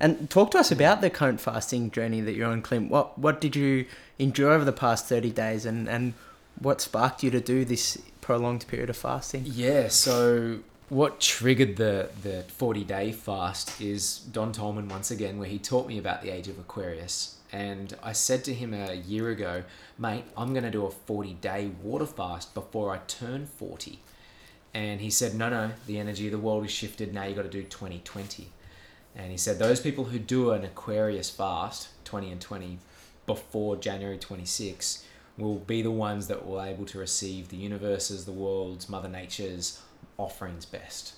And talk to us about the current fasting journey that you're on, Clint. What what did you enjoy over the past thirty days, and and what sparked you to do this prolonged period of fasting? Yeah, so what triggered the the 40 day fast is Don Tolman once again where he taught me about the age of Aquarius and I said to him a year ago, mate, I'm going to do a 40 day water fast before I turn 40. And he said, no, no, the energy of the world is shifted. Now you've got to do 2020. And he said, those people who do an Aquarius fast, 20 and 20, before January 26, will be the ones that will able to receive the universe's, the world's, Mother Nature's offerings best.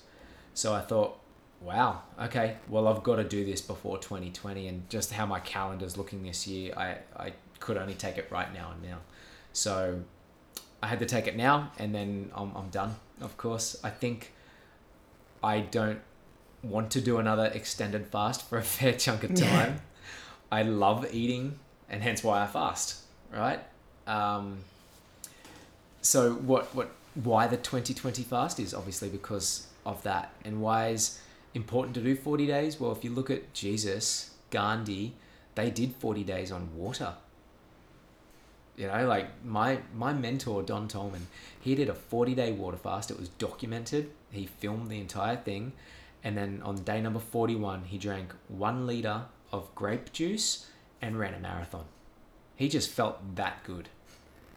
So I thought, wow, okay, well, I've got to do this before 2020. And just how my calendar's looking this year, I, I could only take it right now and now. So I had to take it now, and then I'm, I'm done, of course. I think I don't want to do another extended fast for a fair chunk of time. I love eating, and hence why I fast, right? Um, so what what why the 2020 fast is obviously because of that, and why is important to do 40 days? Well, if you look at Jesus, Gandhi, they did 40 days on water. You know, like my my mentor Don Tolman, he did a 40 day water fast. It was documented. He filmed the entire thing, and then on day number 41, he drank one liter of grape juice and ran a marathon. He just felt that good.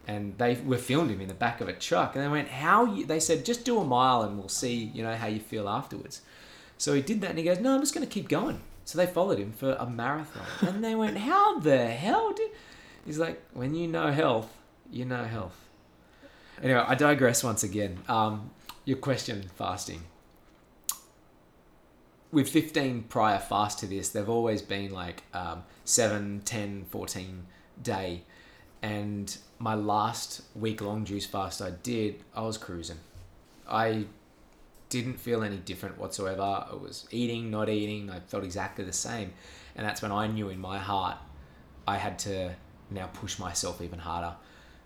And they were filmed him in the back of a truck, and they went, "How?" You? They said, "Just do a mile, and we'll see, you know, how you feel afterwards." So he did that, and he goes, "No, I'm just going to keep going." So they followed him for a marathon, and they went, "How the hell did?" He's like, "When you know health, you know health." Anyway, I digress once again. Um, your question, fasting. With 15 prior fast to this, they've always been like um, 7, 10, 14 day. And my last week long juice fast I did, I was cruising. I didn't feel any different whatsoever. I was eating, not eating. I felt exactly the same. And that's when I knew in my heart I had to now push myself even harder.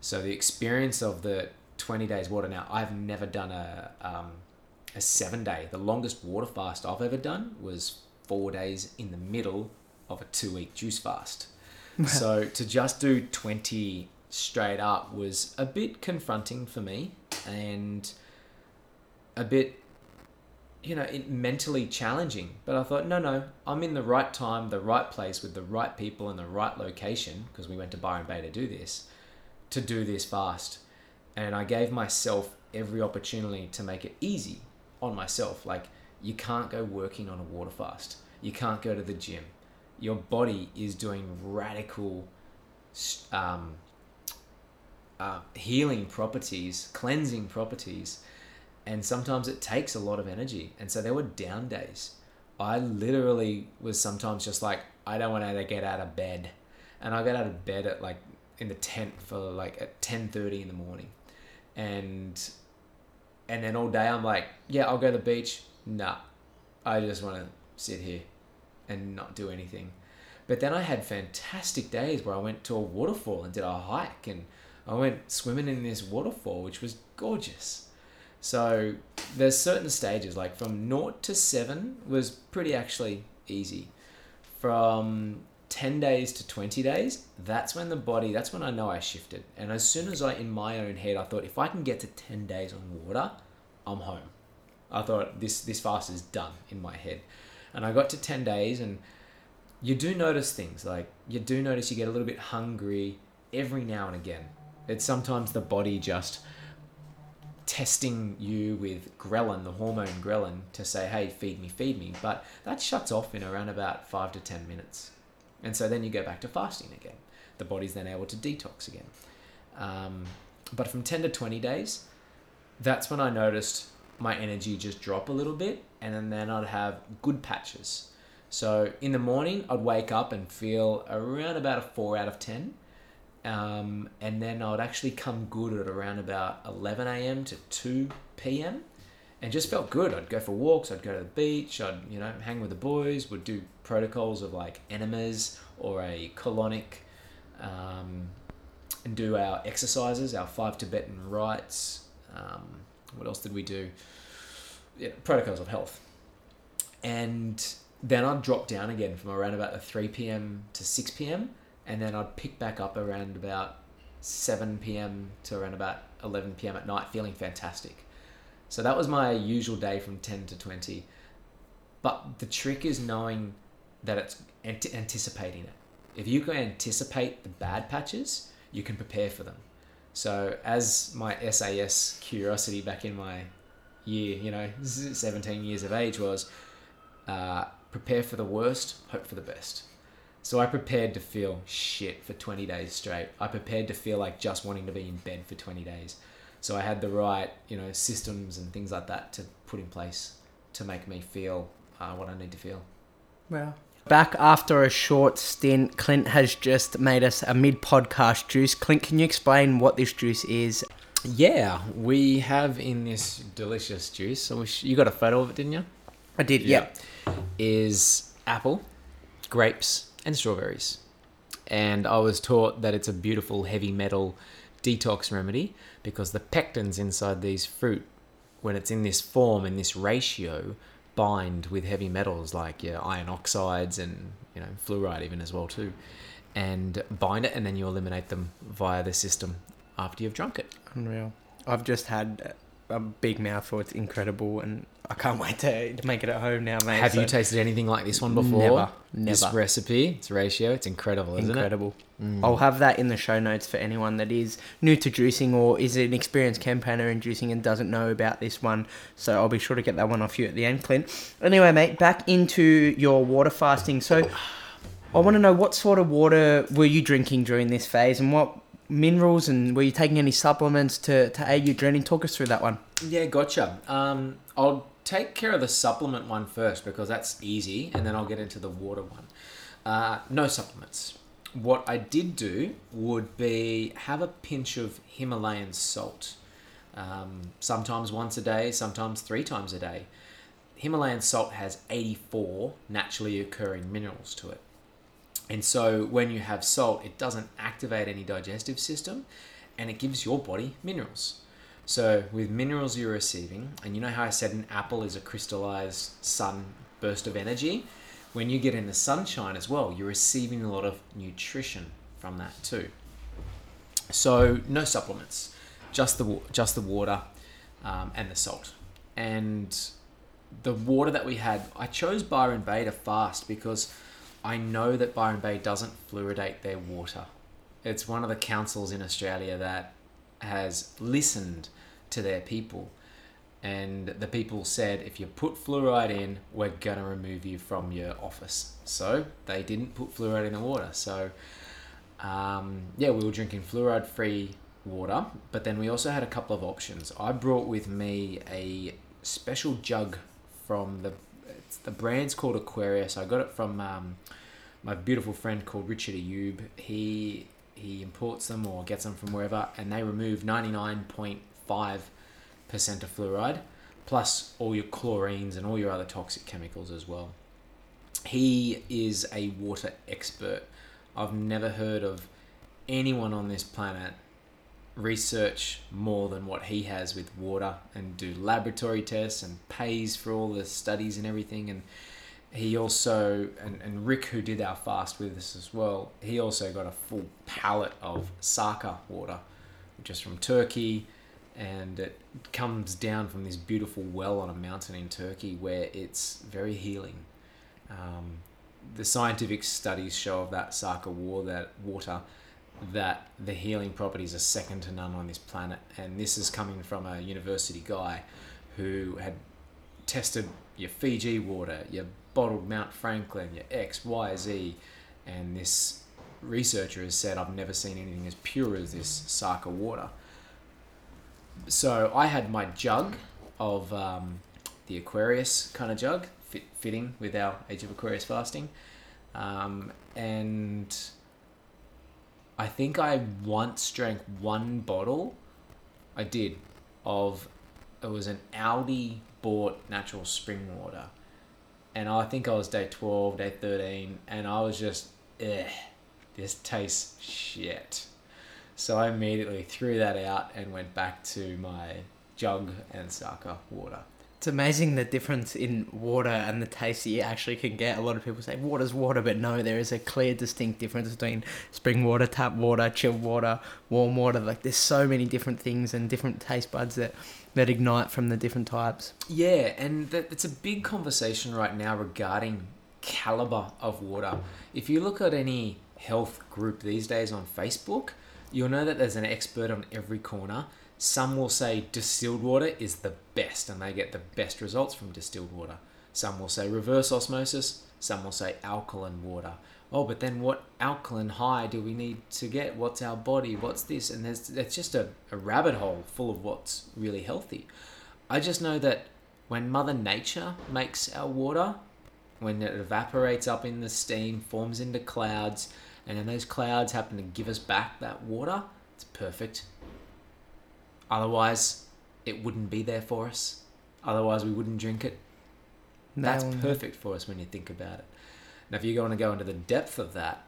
So the experience of the 20 days water now, I've never done a, um, a seven day. The longest water fast I've ever done was four days in the middle of a two week juice fast. so to just do 20 straight up was a bit confronting for me and a bit you know, it mentally challenging. But I thought, no, no, I'm in the right time, the right place with the right people in the right location because we went to Byron Bay to do this, to do this fast. And I gave myself every opportunity to make it easy on myself. Like, you can't go working on a water fast, you can't go to the gym. Your body is doing radical um, uh, healing properties, cleansing properties and sometimes it takes a lot of energy and so there were down days i literally was sometimes just like i don't want to get out of bed and i got out of bed at like in the tent for like at 10.30 in the morning and and then all day i'm like yeah i'll go to the beach. Nah i just want to sit here and not do anything. But then i had fantastic days where i went to a waterfall and did a hike and i went swimming in this waterfall which was gorgeous. So there's certain stages, like from naught to seven was pretty actually easy. From 10 days to 20 days, that's when the body, that's when I know I shifted. And as soon as I, in my own head, I thought if I can get to 10 days on water, I'm home. I thought this, this fast is done in my head. And I got to 10 days and you do notice things like you do notice you get a little bit hungry every now and again. It's sometimes the body just testing you with ghrelin, the hormone ghrelin, to say, hey, feed me, feed me. But that shuts off in around about five to 10 minutes. And so then you go back to fasting again. The body's then able to detox again. Um, but from 10 to 20 days, that's when I noticed my energy just drop a little bit. And then I'd have good patches. So in the morning, I'd wake up and feel around about a 4 out of 10 um, and then I would actually come good at around about 11 a.m. to 2 p.m. and just felt good. I'd go for walks, I'd go to the beach, I'd you know hang with the boys, would do protocols of like enemas or a colonic, um, and do our exercises, our five Tibetan rites. Um, what else did we do? Yeah, protocols of health. And then I'd drop down again from around about the 3 p.m. to 6 p.m. and then I'd pick back up around about 7 p.m. to around about 11 p.m. at night, feeling fantastic. So that was my usual day from 10 to 20. But the trick is knowing that it's ant- anticipating it. If you can anticipate the bad patches, you can prepare for them. So as my SAS curiosity back in my year, you know, 17 years of age was, uh, prepare for the worst, hope for the best. So I prepared to feel shit for 20 days straight. I prepared to feel like just wanting to be in bed for 20 days. So I had the right, you know, systems and things like that to put in place to make me feel uh, what I need to feel. Well, back after a short stint, Clint has just made us a mid podcast juice. Clint, can you explain what this juice is? Yeah, we have in this delicious juice. So we sh- you got a photo of it, didn't you? I did, yeah. Is apple, grapes, and strawberries. And I was taught that it's a beautiful heavy metal detox remedy because the pectins inside these fruit, when it's in this form, in this ratio, bind with heavy metals like your iron oxides and you know fluoride even as well too, and bind it, and then you eliminate them via the system after you've drunk it. Unreal. I've just had a big mouthful. It's incredible, and I can't wait to, to make it at home now, mate. Have you tasted anything like this one before? Never, This recipe, its ratio, it's incredible, isn't incredible. it? Mm. I'll have that in the show notes for anyone that is new to juicing or is an experienced campaigner in juicing and doesn't know about this one. So I'll be sure to get that one off you at the end, Clint. Anyway, mate, back into your water fasting. So I want to know what sort of water were you drinking during this phase and what minerals and were you taking any supplements to, to aid you draining? Talk us through that one. Yeah, gotcha. Um, I'll take care of the supplement one first because that's easy, and then I'll get into the water one. Uh, no supplements. What I did do would be have a pinch of Himalayan salt, um, sometimes once a day, sometimes three times a day. Himalayan salt has 84 naturally occurring minerals to it. And so when you have salt, it doesn't activate any digestive system and it gives your body minerals. So with minerals you're receiving, and you know how I said an apple is a crystallized sun burst of energy? When you get in the sunshine as well, you're receiving a lot of nutrition from that too. So no supplements, just the just the water um, and the salt. And the water that we had, I chose Byron Bay to fast because I know that Byron Bay doesn't fluoridate their water. It's one of the councils in Australia that has listened to their people. And the people said, if you put fluoride in, we're going to remove you from your office. So they didn't put fluoride in the water. So, um, yeah, we were drinking fluoride free water. But then we also had a couple of options. I brought with me a special jug from the, it's, the brand's called Aquarius. I got it from um, my beautiful friend called Richard Ayub. He he imports them or gets them from wherever, and they remove ninety nine point five percent of fluoride, plus all your chlorines and all your other toxic chemicals as well. He is a water expert. I've never heard of anyone on this planet research more than what he has with water and do laboratory tests and pays for all the studies and everything. And he also and, and Rick who did our fast with us as well he also got a full pallet of Saka water which is from Turkey. And it comes down from this beautiful well on a mountain in Turkey where it's very healing. Um, the scientific studies show of that Saka war that water that the healing properties are second to none on this planet. And this is coming from a university guy who had tested your Fiji water, your bottled Mount Franklin, your X, Y, Z, and this researcher has said, I've never seen anything as pure as this Saka water. So I had my jug of um, the Aquarius kind of jug, fit, fitting with our Age of Aquarius fasting, um, and I think I once drank one bottle. I did of it was an Aldi bought natural spring water, and I think I was day twelve, day thirteen, and I was just, eh, this tastes shit. So I immediately threw that out and went back to my jug and Saka water. It's amazing the difference in water and the taste that you actually can get. A lot of people say water's water, but no, there is a clear, distinct difference between spring water, tap water, chilled water, warm water. Like there's so many different things and different taste buds that that ignite from the different types. Yeah, and it's a big conversation right now regarding caliber of water. If you look at any health group these days on Facebook, you'll know that there's an expert on every corner. Some will say distilled water is the best and they get the best results from distilled water. Some will say reverse osmosis, some will say alkaline water. Oh, but then what alkaline high do we need to get? What's our body? What's this? And there's it's just a, a rabbit hole full of what's really healthy. I just know that when Mother Nature makes our water, when it evaporates up in the steam, forms into clouds, and then those clouds happen to give us back that water, it's perfect. Otherwise, it wouldn't be there for us. Otherwise, we wouldn't drink it. That's on. perfect for us when you think about it. Now, if you want to go into the depth of that,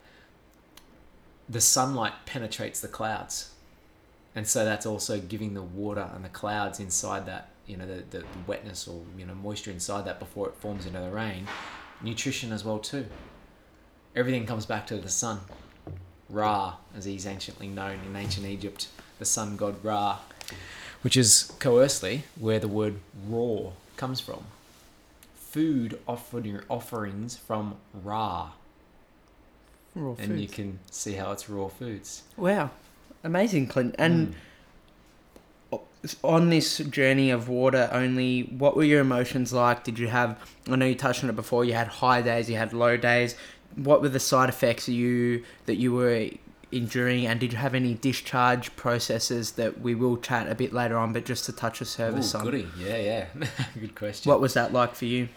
the sunlight penetrates the clouds. And so that's also giving the water and the clouds inside that, you know, the, the, the wetness or, you know, moisture inside that before it forms into the rain, nutrition as well too. Everything comes back to the sun. Ra, as he's anciently known in ancient Egypt, the sun god Ra, which is coersely where the word raw comes from. Food offering offerings from Ra, Raw and you can see how it's raw foods. Wow, amazing, Clint. And Mm. on this journey of water only, what were your emotions like? Did you have? I know you touched on it before. You had high days, you had low days. What were the side effects you that you were enduring, and did you have any discharge processes that we will chat a bit later on? But just to touch a service Ooh, on, goody, yeah, yeah, good question. what was that like for you?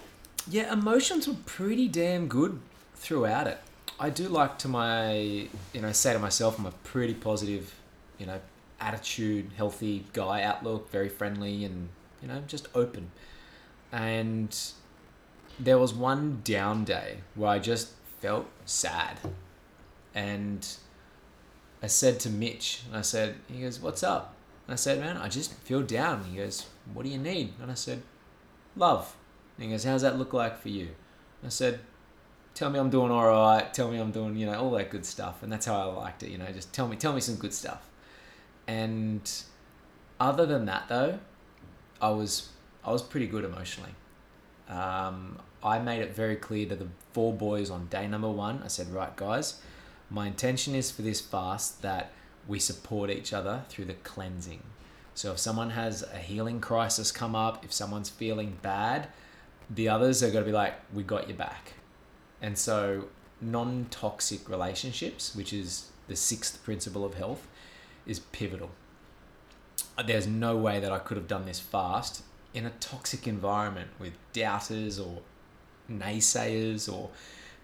Yeah, emotions were pretty damn good throughout it. I do like to my, you know, say to myself, I'm a pretty positive, you know, attitude, healthy guy, outlook, very friendly, and you know, just open. And there was one down day where I just felt sad, and I said to Mitch, and I said, he goes, "What's up?" And I said, "Man, I just feel down." He goes, "What do you need?" And I said, "Love." And he goes, How's that look like for you? And I said, Tell me I'm doing all right. Tell me I'm doing, you know, all that good stuff. And that's how I liked it, you know, just tell me, tell me some good stuff. And other than that, though, I was, I was pretty good emotionally. Um, I made it very clear to the four boys on day number one. I said, Right, guys, my intention is for this fast that we support each other through the cleansing. So if someone has a healing crisis come up, if someone's feeling bad, the others are going to be like, we got your back. And so, non toxic relationships, which is the sixth principle of health, is pivotal. There's no way that I could have done this fast in a toxic environment with doubters or naysayers or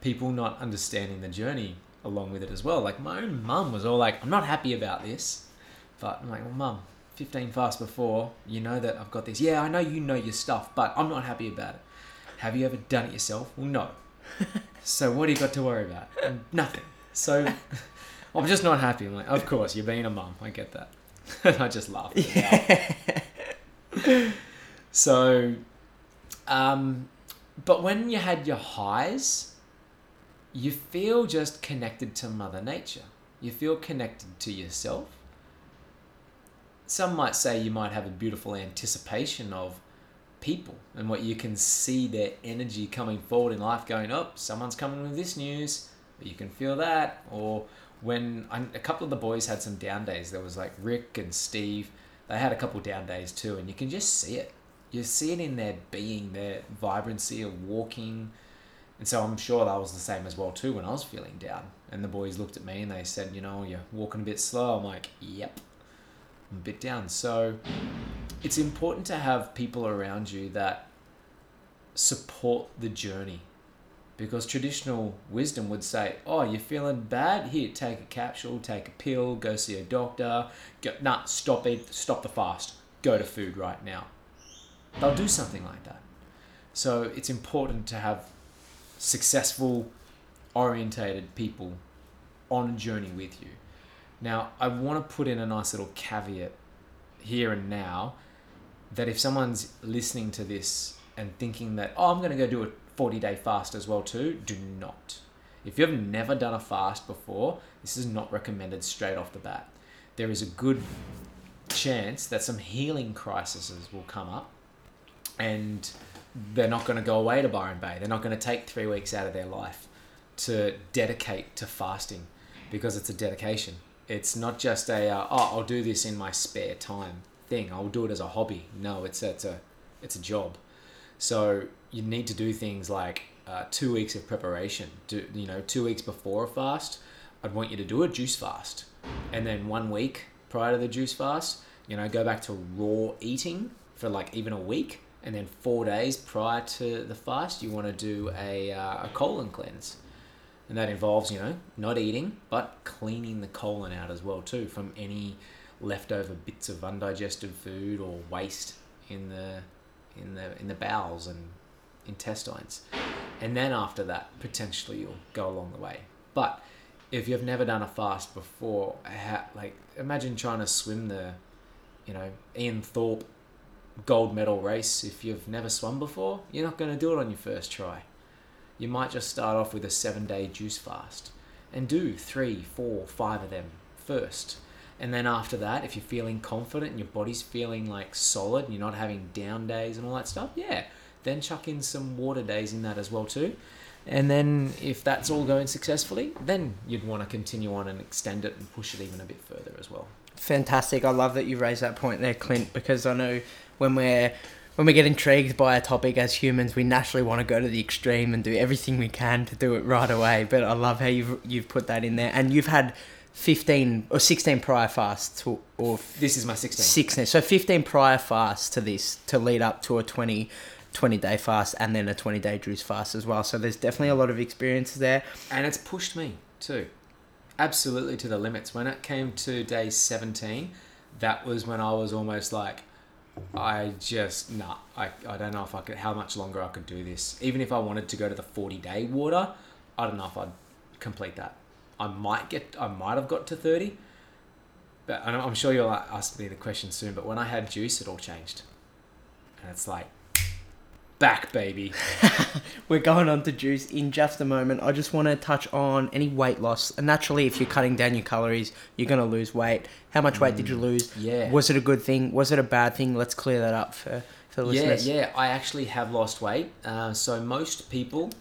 people not understanding the journey along with it as well. Like, my own mum was all like, I'm not happy about this. But I'm like, well, mum, 15 fast before, you know that I've got this. Yeah, I know you know your stuff, but I'm not happy about it. Have you ever done it yourself? Well, no. so what do you got to worry about? Nothing. So I'm just not happy. I'm like, of course, you're being a mum. I get that. I just laugh. so, um, but when you had your highs, you feel just connected to Mother Nature. You feel connected to yourself. Some might say you might have a beautiful anticipation of people and what you can see their energy coming forward in life going up oh, someone's coming with this news but you can feel that or when a couple of the boys had some down days there was like rick and steve they had a couple down days too and you can just see it you see it in their being their vibrancy of walking and so i'm sure that was the same as well too when i was feeling down. And the boys looked at me and they said you know you're walking a bit slow. I'm like yep I'm a bit down. So it's important to have people around you that support the journey. Because traditional wisdom would say oh you're feeling bad? Here take a capsule take a pill go see a doctor. Go nah stop it stop the fast. Go to food right now. They'll do something like that. So it's important to have successful orientated people on a journey with you now i want to put in a nice little caveat here and now that if someone's listening to this and thinking that oh I'm going to go do a 40 day fast as well too, do not. If you've never done a fast before, this is not recommended straight off the bat. There is a good chance that some healing crises will come up and they're not going to go away to Byron Bay. They're not going to take three weeks out of their life to dedicate to fasting because it's a dedication. It's not just a uh, oh I'll do this in my spare time thing. I'll do it as a hobby. No, it's a, it's a it's a job. So you need to do things like uh, two weeks of preparation. Do you know two weeks before a fast? I'd want you to do a juice fast, and then one week prior to the juice fast, you know, go back to raw eating for like even a week, and then four days prior to the fast, you want to do a, uh, a colon cleanse, and that involves you know not eating but cleaning the colon out as well too from any leftover bits of undigested food or waste in the in the in the bowels and intestines, and then after that potentially you'll go along the way, but if you've never done a fast before, ha- like imagine trying to swim the, you know, Ian Thorpe gold medal race. If you've never swum before, you're not going to do it on your first try. You might just start off with a seven day juice fast and do three, four, five of them first. And then after that, if you're feeling confident and your body's feeling like solid and you're not having down days and all that stuff, yeah, then chuck in some water days in that as well too. And then if that's all going successfully, then you'd want to continue on and extend it and push it even a bit further as well. Fantastic. I love that you raised that point there, Clint, because I know when we're when we get intrigued by a topic as humans, we naturally want to go to the extreme and do everything we can to do it right away. But I love how you've you've put that in there, and you've had fifteen or sixteen prior fasts, or, or This is my 16. sixteen, so fifteen prior fasts to this to lead up to a 20, 20 day fast, and then a twenty day juice fast as well. So there's definitely a lot of experiences there. And it's pushed me too. Absolutely to the limits. When it came to day 17, that was when I was almost like, I just, nah, I, I don't know if I could, how much longer I could do this. Even if I wanted to go to the 40 day water, I don't know if I'd complete that. I might get, I might have got to 30, but I'm sure you'll ask me the question soon. But when I had juice, it all changed. And it's like, back, baby. We're going on to juice in just a moment. I just want to touch on any weight loss. And naturally, if you're cutting down your calories, you're going to lose weight. How much weight did you lose? Mm, Yeah. Was it a good thing? Was it a bad thing? Let's clear that up for, for the Yeah, listeners. yeah, yeah. I actually have lost weight. Uh, so most people,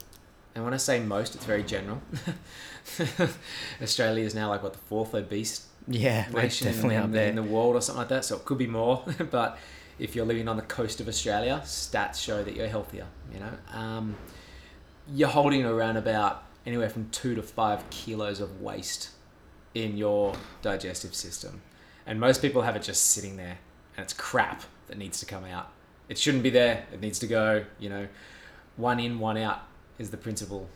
and when I say most, it's very general. Australia is now like what the fourth obese Yeah, nation definitely in, up there. in the world or something like that. So it could be more, but if you're living on the coast of Australia, stats show that you're healthier. You know, um, you're holding around about anywhere from two to five kilos of waste in your digestive system, and most people have it just sitting there, and it's crap that needs to come out. It shouldn't be there. It needs to go. You know, one in, one out is the principle.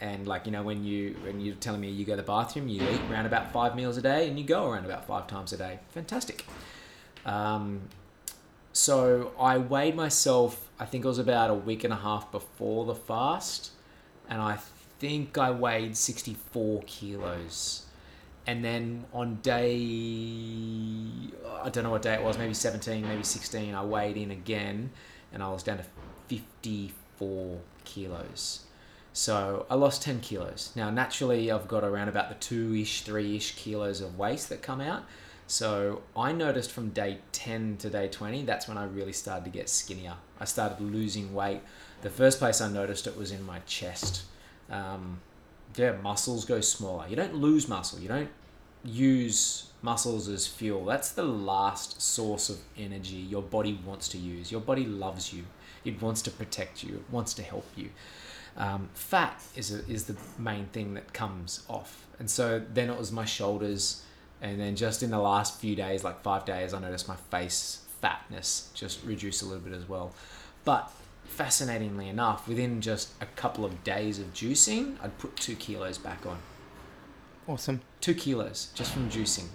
And like you know, when you when you're telling me you go to the bathroom, you eat around about five meals a day, and you go around about five times a day. Fantastic. Um, so I weighed myself. I think it was about a week and a half before the fast, and I think I weighed sixty four kilos. And then on day, I don't know what day it was, maybe 17, maybe 16, I weighed in again and I was down to 54 kilos. So I lost 10 kilos. Now, naturally, I've got around about the two ish, three ish kilos of waste that come out. So I noticed from day 10 to day 20, that's when I really started to get skinnier. I started losing weight. The first place I noticed it was in my chest. Um, yeah, muscles go smaller. You don't lose muscle. You don't use muscles as fuel. That's the last source of energy your body wants to use. Your body loves you. It wants to protect you. It wants to help you. Um, fat is a, is the main thing that comes off. And so then it was my shoulders, and then just in the last few days, like five days, I noticed my face fatness just reduce a little bit as well. But fascinatingly enough, within just a couple of days of juicing, I'd put two kilos back on. Awesome. Two kilos just from juicing.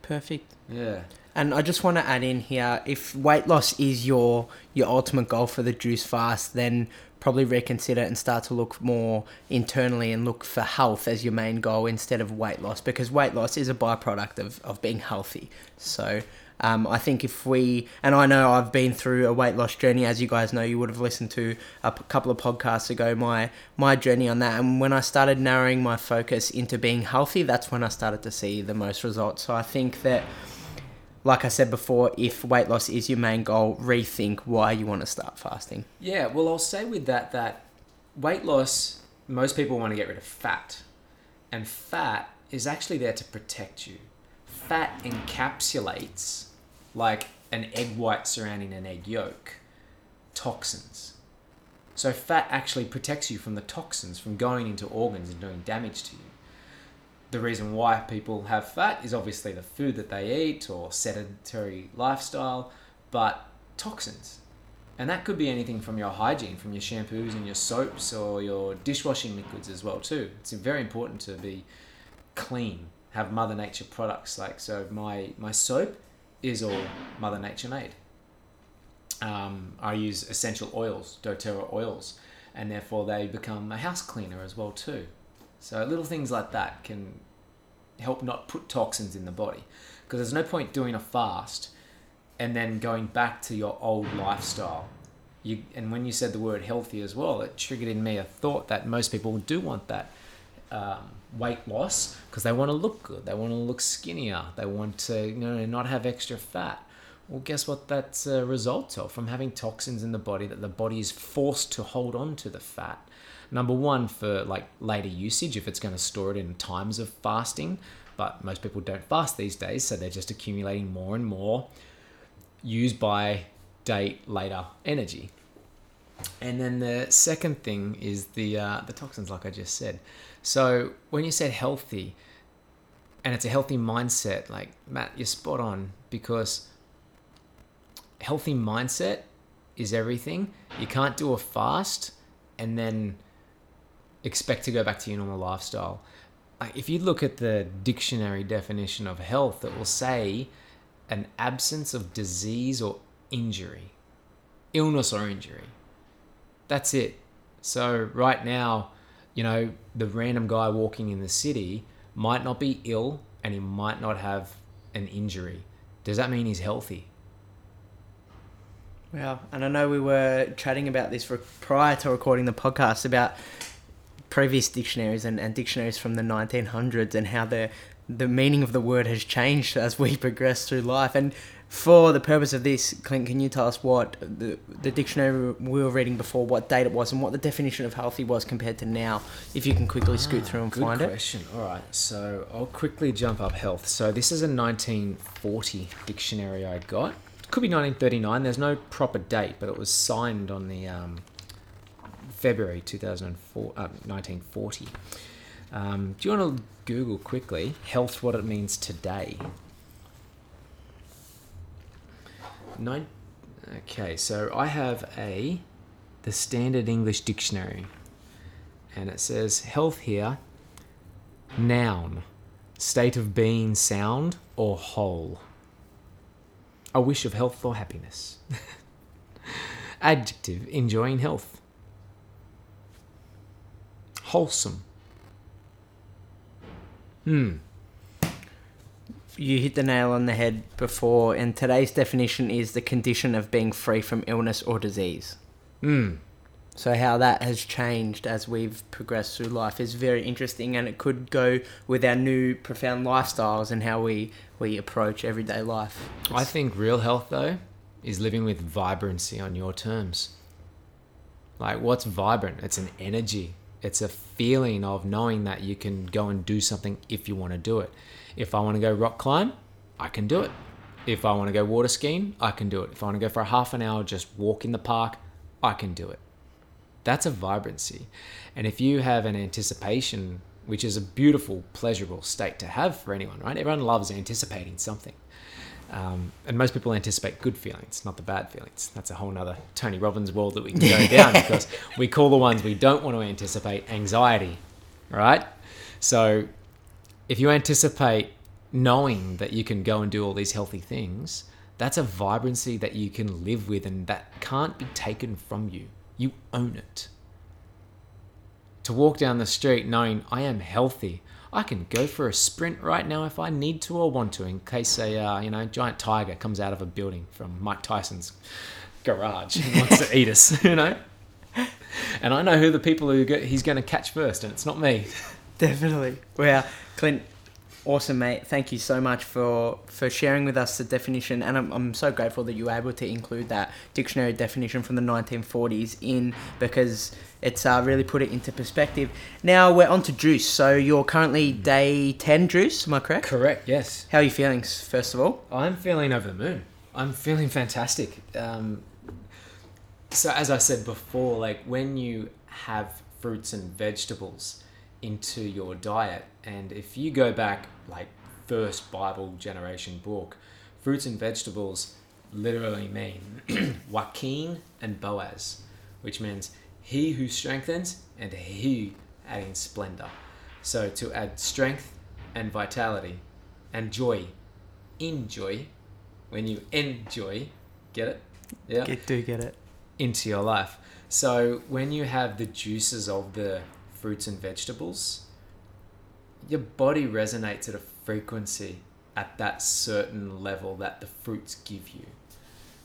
Perfect. Yeah. And I just want to add in here, if weight loss is your your ultimate goal for the juice fast, then probably reconsider and start to look more internally and look for health as your main goal instead of weight loss because weight loss is a byproduct of, of being healthy. So Um, I think if we, and I know I've been through a weight loss journey, as you guys know, you would have listened to a p- couple of podcasts ago, my my journey on that. And when I started narrowing my focus into being healthy, that's when I started to see the most results. So I think that, like I said before, if weight loss is your main goal, rethink why you want to start fasting. Yeah, well, I'll say with that that weight loss, most people want to get rid of fat, and fat is actually there to protect you. Fat encapsulates, like an egg white surrounding an egg yolk, toxins. So fat actually protects you from the toxins from going into organs and doing damage to you. The reason why people have fat is obviously the food that they eat or sedentary lifestyle, but toxins. And that could be anything from your hygiene, from your shampoos and your soaps or your dishwashing liquids as well too. It's very important to be clean, have Mother Nature products like so. My my soap is all Mother Nature made. Um, I use essential oils, DoTerra oils, and therefore they become a house cleaner as well too. So little things like that can help not put toxins in the body, because there's no point doing a fast and then going back to your old lifestyle. You and when you said the word healthy as well, it triggered in me a thought that most people do want that um, weight loss because they want to look good, they want to look skinnier, they want to you know not have extra fat. Well, guess what? That's a result of from having toxins in the body that the body is forced to hold on to the fat. Number one, for like later usage, if it's going to store it in times of fasting, but most people don't fast these days, so they're just accumulating more and more use by date later energy. And then the second thing is the uh, the toxins, like I just said. So when you said healthy, and it's a healthy mindset, like Matt, you're spot on because healthy mindset is everything. You can't do a fast and then expect to go back to your normal lifestyle. If you look at the dictionary definition of health, it will say an absence of disease or injury, illness or injury. That's it. So, right now, you know, the random guy walking in the city might not be ill and he might not have an injury. Does that mean he's healthy? Wow. And I know we were chatting about this prior to recording the podcast about previous dictionaries and, and dictionaries from the 1900s and how the the meaning of the word has changed as we progress through life. And for the purpose of this, Clint, can you tell us what the, the dictionary we were reading before, what date it was, and what the definition of healthy was compared to now? If you can quickly scoot through and Good find it. question. All right, so I'll quickly jump up health. So this is a 1940 dictionary I got. It Could be 1939. There's no proper date, but it was signed on the um, February 2004, uh, 1940. Um, do you want to Google quickly health, what it means today? Nine. Okay, so I have a the Standard English Dictionary, and it says health here. Noun, state of being sound or whole. A wish of health or happiness. Adjective, enjoying health. Wholesome. Hmm. You hit the nail on the head before, and today's definition is the condition of being free from illness or disease. Hmm. So how that has changed as we've progressed through life is very interesting, and it could go with our new profound lifestyles and how we we approach everyday life. I think real health though is living with vibrancy on your terms. Like what's vibrant? It's an energy. It's a feeling of knowing that you can go and do something if you want to do it. If I want to go rock climb, I can do it. If I want to go water skiing, I can do it. If I want to go for a half an hour just walk in the park, I can do it. That's a vibrancy. And if you have an anticipation, which is a beautiful, pleasurable state to have for anyone, right? Everyone loves anticipating something. Um, and most people anticipate good feelings, not the bad feelings. That's a whole nother Tony Robbins world that we can go down because we call the ones we don't want to anticipate anxiety, right? So if you anticipate knowing that you can go and do all these healthy things, that's a vibrancy that you can live with and that can't be taken from you. You own it. to walk down the street knowing I am healthy. I can go for a sprint right now if I need to or want to, in case a uh, you know giant tiger comes out of a building from Mike Tyson's garage and wants to eat us. You know, and I know who the people who go, he's going to catch first, and it's not me. Definitely. Wow, Clint, awesome, mate. Thank you so much for for sharing with us the definition, and I'm, I'm so grateful that you were able to include that dictionary definition from the 1940s in because it's uh, really put it into perspective. Now we're on to juice. So you're currently day 10 juice, am I correct? Correct. Yes. How are you feeling, first of all? I'm feeling over the moon. I'm feeling fantastic. Um, so as I said before, like when you have fruits and vegetables into your diet, and if you go back like first Bible generation book, fruits and vegetables literally mean Jachin and Boaz, which means he who strengthens and he adding splendor. So to add strength and vitality and joy in joy when you enjoy, get it? Yeah. Get, do get it. Into your life. So when you have the juices of the fruits and vegetables, your body resonates at a frequency at that certain level that the fruits give you.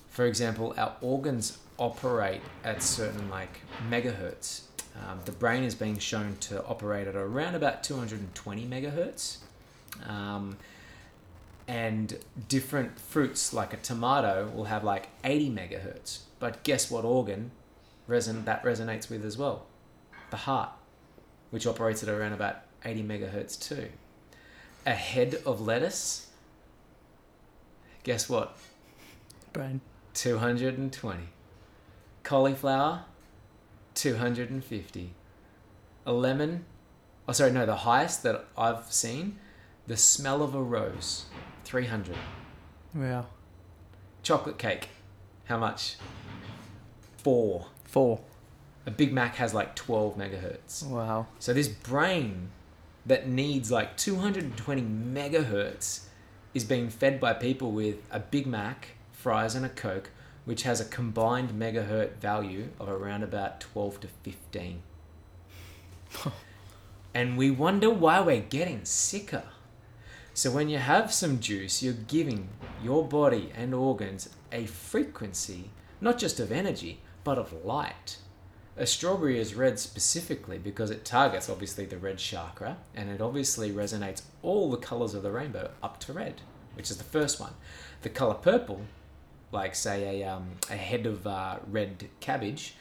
For example, our organs operate at certain like megahertz. Um, the brain is being shown to operate at around about 220 megahertz. Um, and different fruits like a tomato will have like 80 megahertz but guess what organ reson- that resonates with as well the heart which operates at around about 80 megahertz too a head of lettuce guess what Brain. 220 cauliflower 250 a lemon oh sorry no the highest that i've seen the smell of a rose 300 Wow. chocolate cake how much four Four. a big mac has like 12 megahertz Wow. so this brain that needs like 220 megahertz is being fed by people with a big mac fries and a coke which has a combined megahertz value of around about 12 to 15 and we wonder why we're getting sicker so when you have some juice, you're giving your body and organs a frequency, not just of energy, but of light. A strawberry is red specifically because it targets obviously the red chakra and it obviously resonates all the colors of the rainbow up to red, which is the first one. The color purple, like say a, um, a head of uh, red cabbage,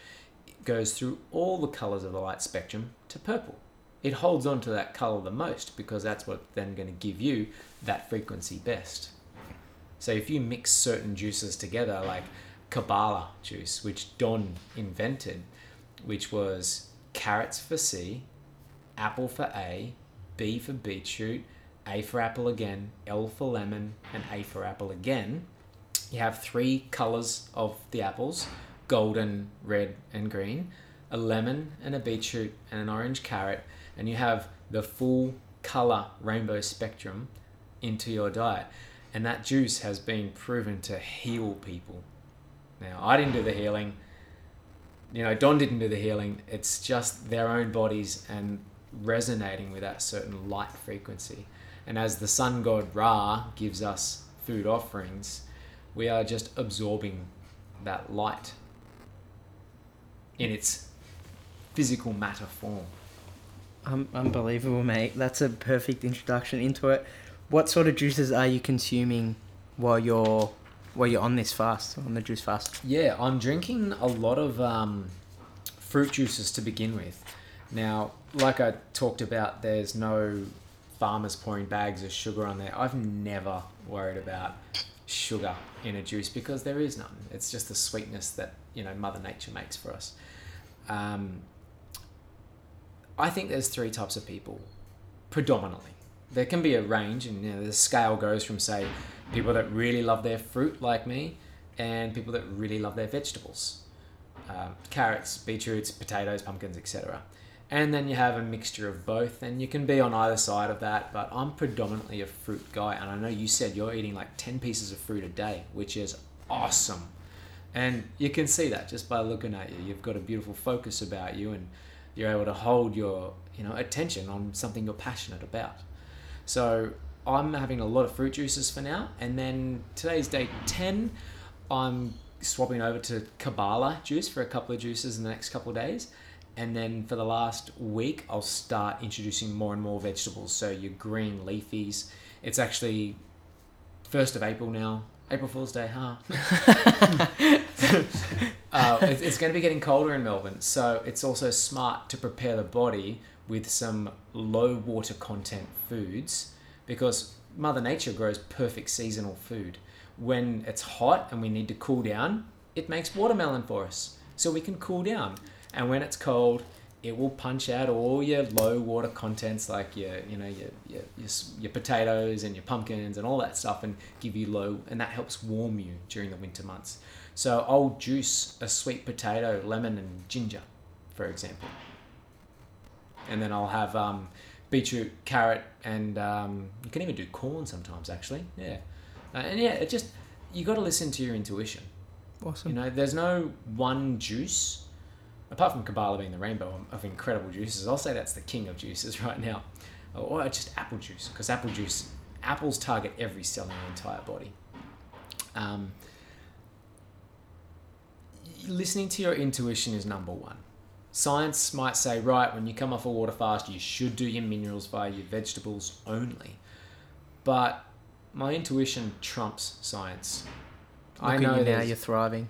goes through all the colors of the light spectrum to purple it holds on to that color the most because that's what then going to give you that frequency best. So if you mix certain juices together, like Cabala juice, which Don invented, which was carrots for C, apple for A, B for beetroot, A for apple again, L for lemon, and A for apple again. You have three colors of the apples golden, red, and green, a lemon, and a beetroot, and an orange carrot and you have the full color rainbow spectrum into your diet. And that juice has been proven to heal people. Now, I didn't do the healing. You know, Don didn't do the healing. It's just their own bodies and resonating with that certain light frequency. And as the sun god Ra gives us food offerings, we are just absorbing that light in its physical matter form. Um, unbelievable, mate. That's a perfect introduction into it. What sort of juices are you consuming while you're while you're on this fast, on the juice fast? Yeah, I'm drinking a lot of um, fruit juices to begin with. Now, like I talked about, there's no farmers pouring bags of sugar on there. I've never worried about sugar in a juice because there is none. It's just the sweetness that you know Mother Nature makes for us. Um, I think there's three types of people, predominantly. There can be a range, and you know, the scale goes from say people that really love their fruit, like me, and people that really love their vegetables, um, carrots, beetroots, potatoes, pumpkins, etc. And then you have a mixture of both, and you can be on either side of that. But I'm predominantly a fruit guy, and I know you said you're eating like ten pieces of fruit a day, which is awesome. And you can see that just by looking at you. You've got a beautiful focus about you, and you're able to hold your you know attention on something you're passionate about. So I'm having a lot of fruit juices for now, and then today's day ten. I'm swapping over to Cabala juice for a couple of juices in the next couple of days. And then for the last week, I'll start introducing more and more vegetables. So your green leafies. It's actually 1st of April now. April Fool's Day, huh? uh, it- it's going to be getting colder in Melbourne. So it's also smart to prepare the body with some low water content foods because Mother Nature grows perfect seasonal food. When it's hot and we need to cool down, it makes watermelon for us so we can cool down. And when it's cold, it will punch out all your low water contents like your you know your, your your your potatoes and your pumpkins and all that stuff and give you low and that helps warm you during the winter months. So I'll juice a sweet potato, lemon and ginger, for example. And then I'll have um, beetroot, carrot, and um, you can even do corn sometimes actually. Yeah, uh, and yeah, it just you got to listen to your intuition. Awesome. You know, there's no one juice, apart from Cabala being the rainbow of incredible juices. I'll say that's the king of juices right now, or just apple juice, because apple juice, apples target every cell in the entire body. Um, listening to your intuition is number one. Science might say, right, when you come off a water fast, you should do your minerals via your vegetables only. But my intuition trumps science. Look at you now, you're thriving.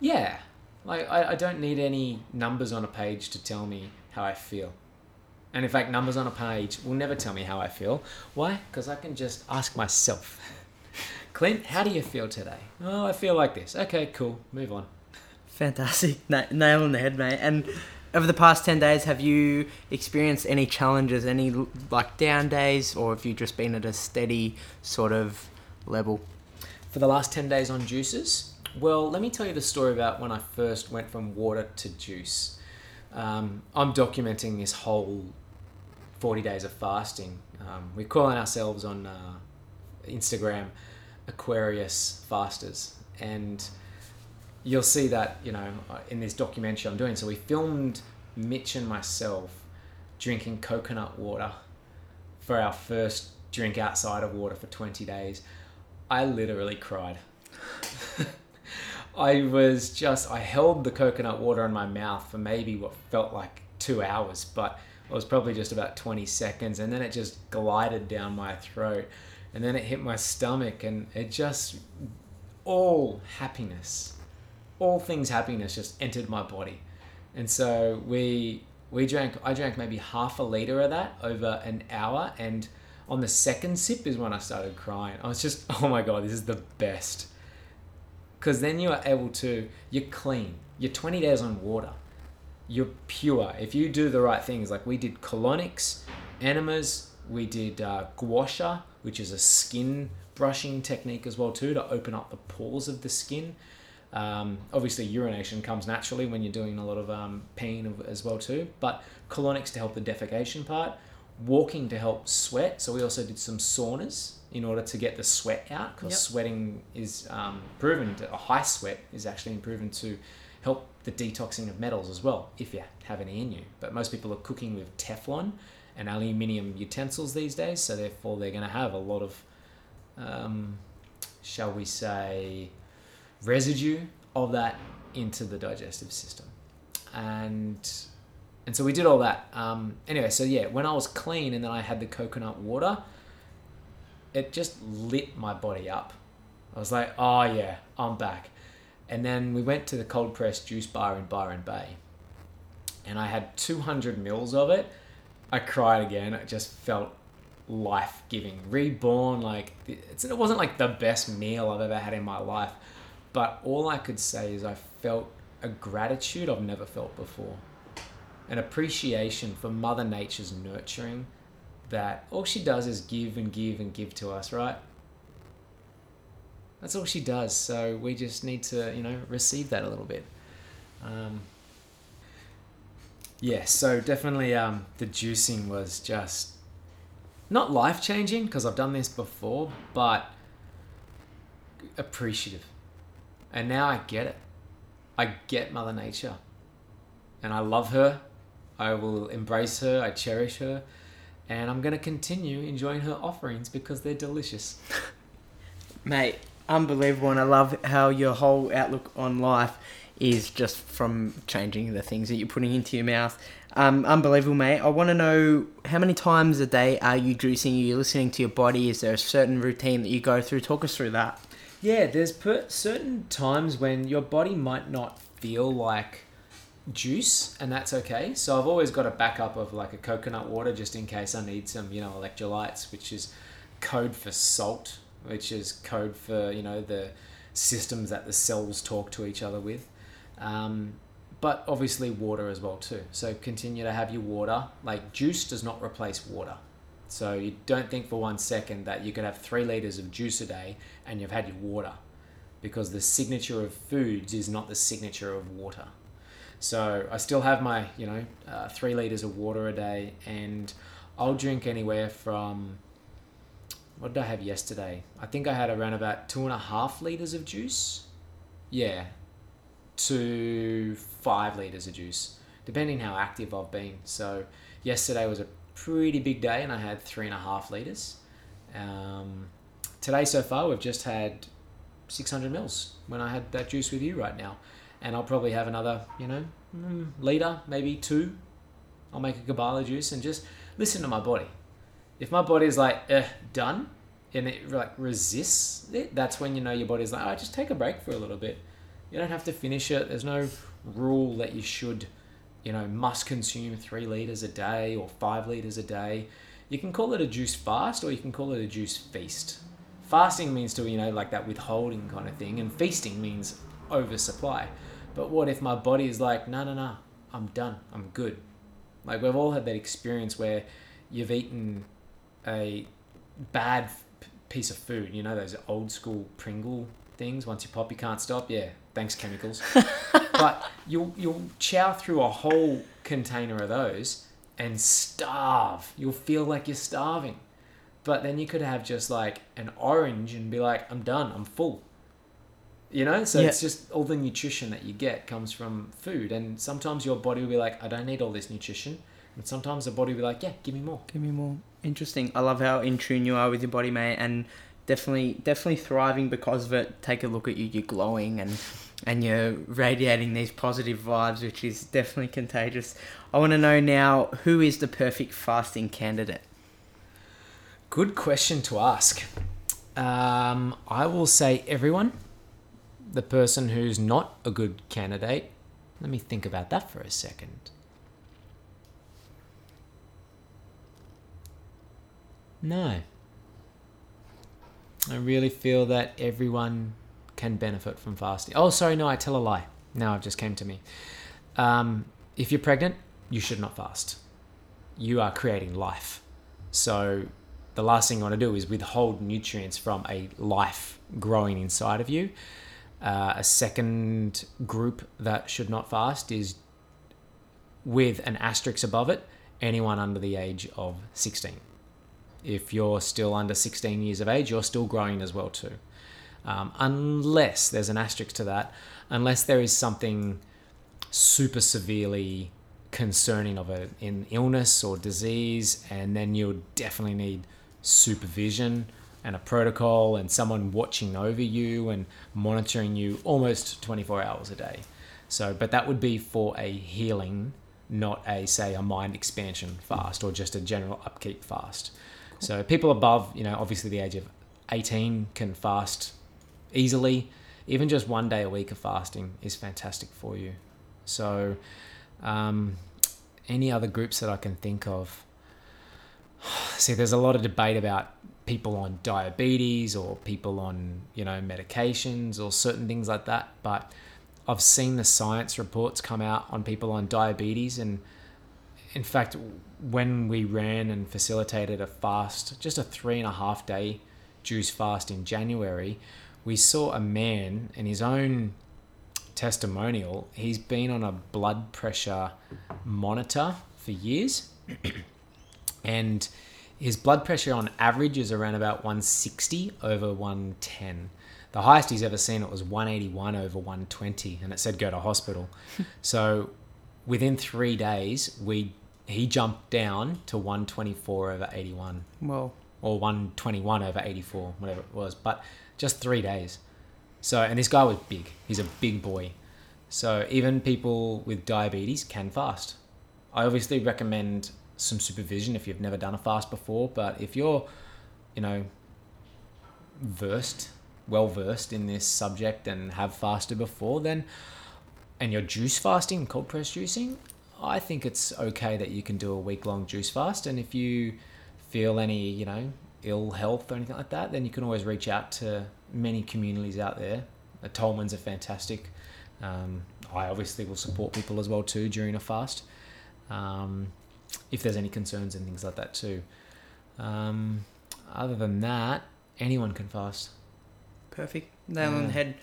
yeah. Like, I, I don't need any numbers on a page to tell me how I feel. And in fact, numbers on a page will never tell me how I feel. Why? Because I can just ask myself, Clint, how do you feel today? Oh, I feel like this. Okay, cool. Move on. Fantastic. Na- nail on the head, mate. And over the past 10 days, have you experienced any challenges, any like down days, or have you just been at a steady sort of level? For the last 10 days on juices, well, let me tell you the story about when I first went from water to juice. Um, I'm documenting this whole 40 days of fasting. Um, we're calling ourselves on uh, Instagram Aquarius Fasters. And you'll see that, you know, uh, in this documentary I'm doing. So we filmed Mitch and myself drinking coconut water for our first drink outside of water for 20 days. I literally cried. I was just, I held the coconut water in my mouth for maybe what felt like two hours, but it was probably just about 20 seconds. And then it just glided down my throat. And then it hit my stomach. And it just, all happiness, all things happiness just entered my body. And so we, we drank, I drank maybe half a liter of that over an hour. And on the second sip is when I started crying. I was just, oh my God, this is the best because then you are able to you're clean you're 20 days on water you're pure if you do the right things like we did colonics enemas we did uh, gua sha which is a skin brushing technique as well too to open up the pores of the skin um, obviously urination comes naturally when you're doing a lot of um, pain as well too but colonics to help the defecation part walking to help sweat so we also did some saunas in order to get the sweat out because Yep. sweating is um, proven to, a high sweat is actually proven to help the detoxing of metals as well if you have any in you but most people are cooking with teflon and aluminium utensils these days so therefore they're going to have a lot of um, shall we say residue of that into the digestive system. And and so we did all that. Um, anyway so yeah when i was clean and then i had the coconut water it just lit my body up. I was like oh yeah i'm back. And then we went to the cold pressed juice bar in byron bay. And i had 200 mils of it. I cried again. It just felt life giving reborn like it wasn't like the best meal i've ever had in my life but all i could say is i felt a gratitude i've never felt before. An appreciation for mother nature's nurturing that all she does is give and give and give to us right? That's all she does. So we just need to you know receive that a little bit. Um, yeah so definitely um, the juicing was just not life changing because I've done this before, but appreciative. And now I get it. I get Mother Nature. And I love her I will embrace her. I cherish her, and I'm going to continue enjoying her offerings because they're delicious. Mate, unbelievable, and I love how your whole outlook on life is just from changing the things that you're putting into your mouth. Um, unbelievable, mate. I want to know how many times a day are you juicing? Are you listening to your body? Is there a certain routine that you go through? Talk us through that. Yeah, there's per- certain times when your body might not feel like juice, and that's okay. So I've always got a backup of like a coconut water just in case I need some, you know, electrolytes, which is code for salt, which is code for you know the systems that the cells talk to each other with. Um, but obviously water as well too. So continue to have your water. Like juice does not replace water. So you don't think for one second that you could have three liters of juice a day and you've had your water, because the signature of foods is not the signature of water. So I still have my you know uh, three liters of water a day, and I'll drink anywhere from what did I have yesterday? I think I had around about two and a half liters of juice. Yeah, to five liters of juice, depending how active I've been. So yesterday was a pretty big day, and I had three and a half liters. Um, today so far, we've just had 600 mils when I had that juice with you right now, and I'll probably have another, you know, mm, liter, maybe two. I'll make a Cabala juice and just listen to my body. If my body is like, eh, done, and it like resists it, that's when you know your body's like, oh, just take a break for a little bit. You don't have to finish it. There's no rule that you should, you know, must consume three liters a day or five liters a day. You can call it a juice fast or you can call it a juice feast. Fasting means to, you know, like that withholding kind of thing, and feasting means oversupply. But what if my body is like, no, no, no, I'm done, I'm good. Like we've all had that experience where you've eaten a bad piece of food, you know, those old school Pringle things. Once you pop, you can't stop. Yeah, thanks chemicals. but you'll you'll chow through a whole container of those and starve. You'll feel like you're starving. But then you could have just like an orange and be like, I'm done, I'm full. You know, so Yeah. it's just all the nutrition that you get comes from food, and sometimes your body will be like, I don't need all this nutrition, and sometimes the body will be like, Yeah, give me more. Give me more. Interesting. I love how in tune you are with your body, mate, and definitely, definitely thriving because of it. Take a look at you. You're glowing and and you're radiating these positive vibes, which is definitely contagious. I want to know now who is the perfect fasting candidate. Good question to ask. Um, I will say everyone. The person who's not a good candidate. Let me think about that for a second. No. I really feel that everyone can benefit from fasting. Oh, sorry, no, I tell a lie. Now it just came to me. Um, if you're pregnant, you should not fast. You are creating life. So the last thing you want to do is withhold nutrients from a life growing inside of you. Uh, a second group that should not fast is with an asterisk above it anyone under the age of 16. If you're still under 16 years of age, you're still growing as well too. Um, unless there's an asterisk to that, unless there is something super severely concerning of an illness or disease, and then you'll definitely need supervision and a protocol and someone watching over you and monitoring you almost 24 hours a day. So, but that would be for a healing, not a say a mind expansion fast or just a general upkeep fast. So, people above, you know, obviously the age of 18 can fast easily. Even just one day a week of fasting is fantastic for you. So, um, any other groups that I can think of? See, there's a lot of debate about people on diabetes or people on, you know, medications or certain things like that. But I've seen the science reports come out on people on diabetes. And in fact, when we ran and facilitated a fast, just a three and a half day juice fast in January, we saw a man in his own testimonial, he's been on a blood pressure monitor for years. and his blood pressure on average is around about 160 over 110. The highest he's ever seen it was 181 over 120, and it said go to hospital. so within three days, we he jumped down to 124 over 81 Well, or 121 over 84, whatever it was. But just three days. So, and this guy was big. He's a big boy. So even people with diabetes can fast. I obviously recommend some supervision if you've never done a fast before. But if you're, you know, versed, well versed in this subject and have fasted before, then and you're juice fasting, cold press juicing, I think it's okay that you can do a week long juice fast. And if you feel any, you know, ill health or anything like that, then you can always reach out to many communities out there. The Tolmans are fantastic. Um, I obviously will support people as well too during a fast. Um, if there's any concerns and things like that too. Um, other than that, anyone can fast. perfect. Nail on the head.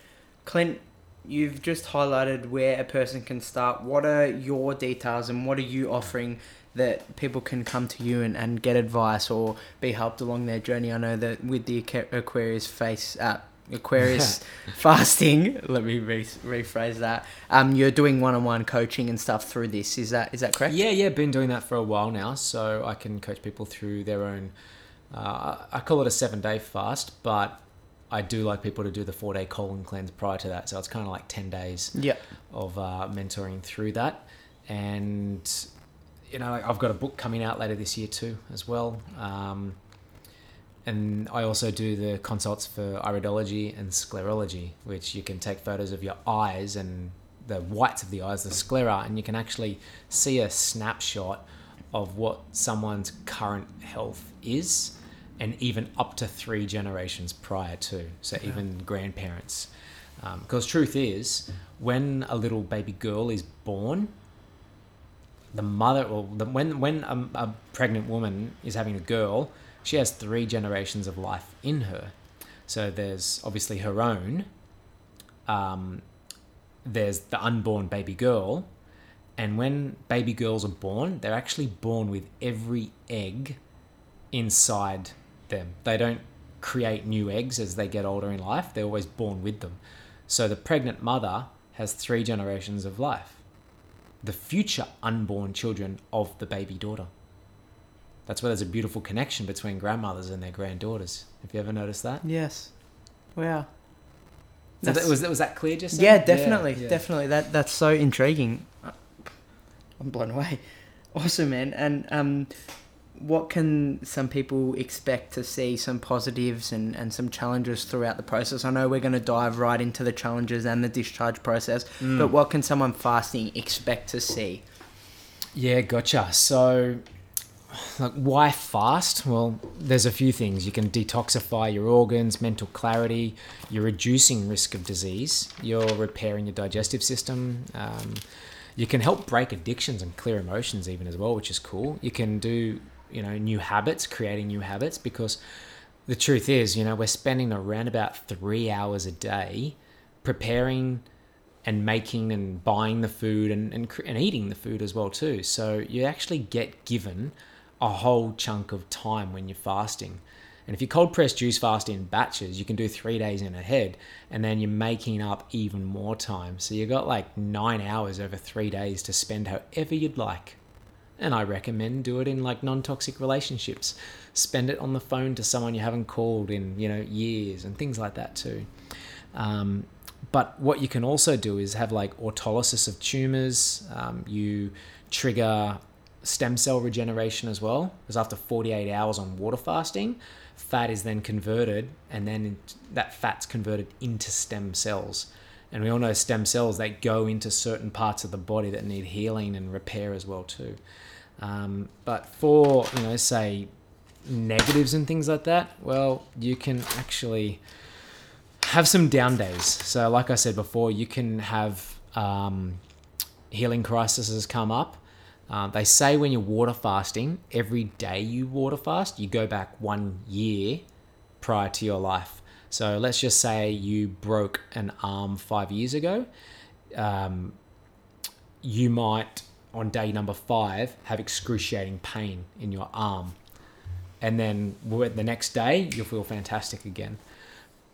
Clint, you've just highlighted where a person can start. What are your details and what are you offering that people can come to you and, and get advice or be helped along their journey? I know that with the Aquarius face app, Aquarius fasting, let me re- rephrase that. Um, you're doing one-on-one coaching and stuff through this. Is that is that correct? Yeah, yeah, been doing that for a while now, so I can coach people through their own. Uh, I call it a seven day fast, but I do like people to do the four day colon cleanse prior to that, so it's kind of like ten days Yeah. of uh, mentoring through that, and you know I've got a book coming out later this year too as well. Um, and I also do the consults for iridology and sclerology, which you can take photos of your eyes and the whites of the eyes, the sclera, and you can actually see a snapshot of what someone's current health is, and even up to three generations prior to, so even grandparents. Um, because truth is, when a little baby girl is born, the mother, or the, when when a, a pregnant woman is having a girl, she has three generations of life in her. So there's obviously her own. Um, there's the unborn baby girl, and when baby girls are born, they're actually born with every egg inside them. They don't create new eggs as they get older in life. They're always born with them. So the pregnant mother has three generations of life. The future unborn children of the baby daughter. That's why there's a beautiful connection between grandmothers and their granddaughters. Have you ever noticed that? Yes. Wow. That, was, that was that clear just Yeah, then? definitely, yeah. definitely. That that's so intriguing. I'm blown away. Awesome, man. And um, what can some people expect to see? Some positives and and some challenges throughout the process. I know we're going to dive right into the challenges and the discharge process, Mm. but what can someone fasting expect to see? Yeah, gotcha. So, like, why fast? Well, there's a few things. You can detoxify your organs, mental clarity. You're reducing risk of disease. You're repairing your digestive system. Um, you can help break addictions and clear emotions even as well, which is cool. You can do, you know, new habits, creating new habits because the truth is, you know, we're spending around about three hours a day preparing and making and buying the food and, and, and eating the food as well too. So you actually get given a whole chunk of time when you're fasting. And if you cold press juice fast in batches, you can do three days in ahead, and then you're making up even more time. So you got like nine hours over three days to spend however you'd like. And I recommend do it in like non-toxic relationships. Spend it on the phone to someone you haven't called in you know years and things like that too. Um, but what you can also do is have like autolysis of tumors. Um, you trigger stem cell regeneration as well, because after 48 hours on water fasting, fat is then converted, and then that fat's converted into stem cells. And we all know stem cells they go into certain parts of the body that need healing and repair as well too. Um, but for you know, say negatives and things like that, well, you can actually have some down days. So, like I said before, you can have um, healing crises come up. Uh, they say when you're water fasting, every day you water fast, you go back one year prior to your life. So, let's just say you broke an arm five years ago. Um, you might, on day number five, have excruciating pain in your arm. And then the next day, you'll feel fantastic again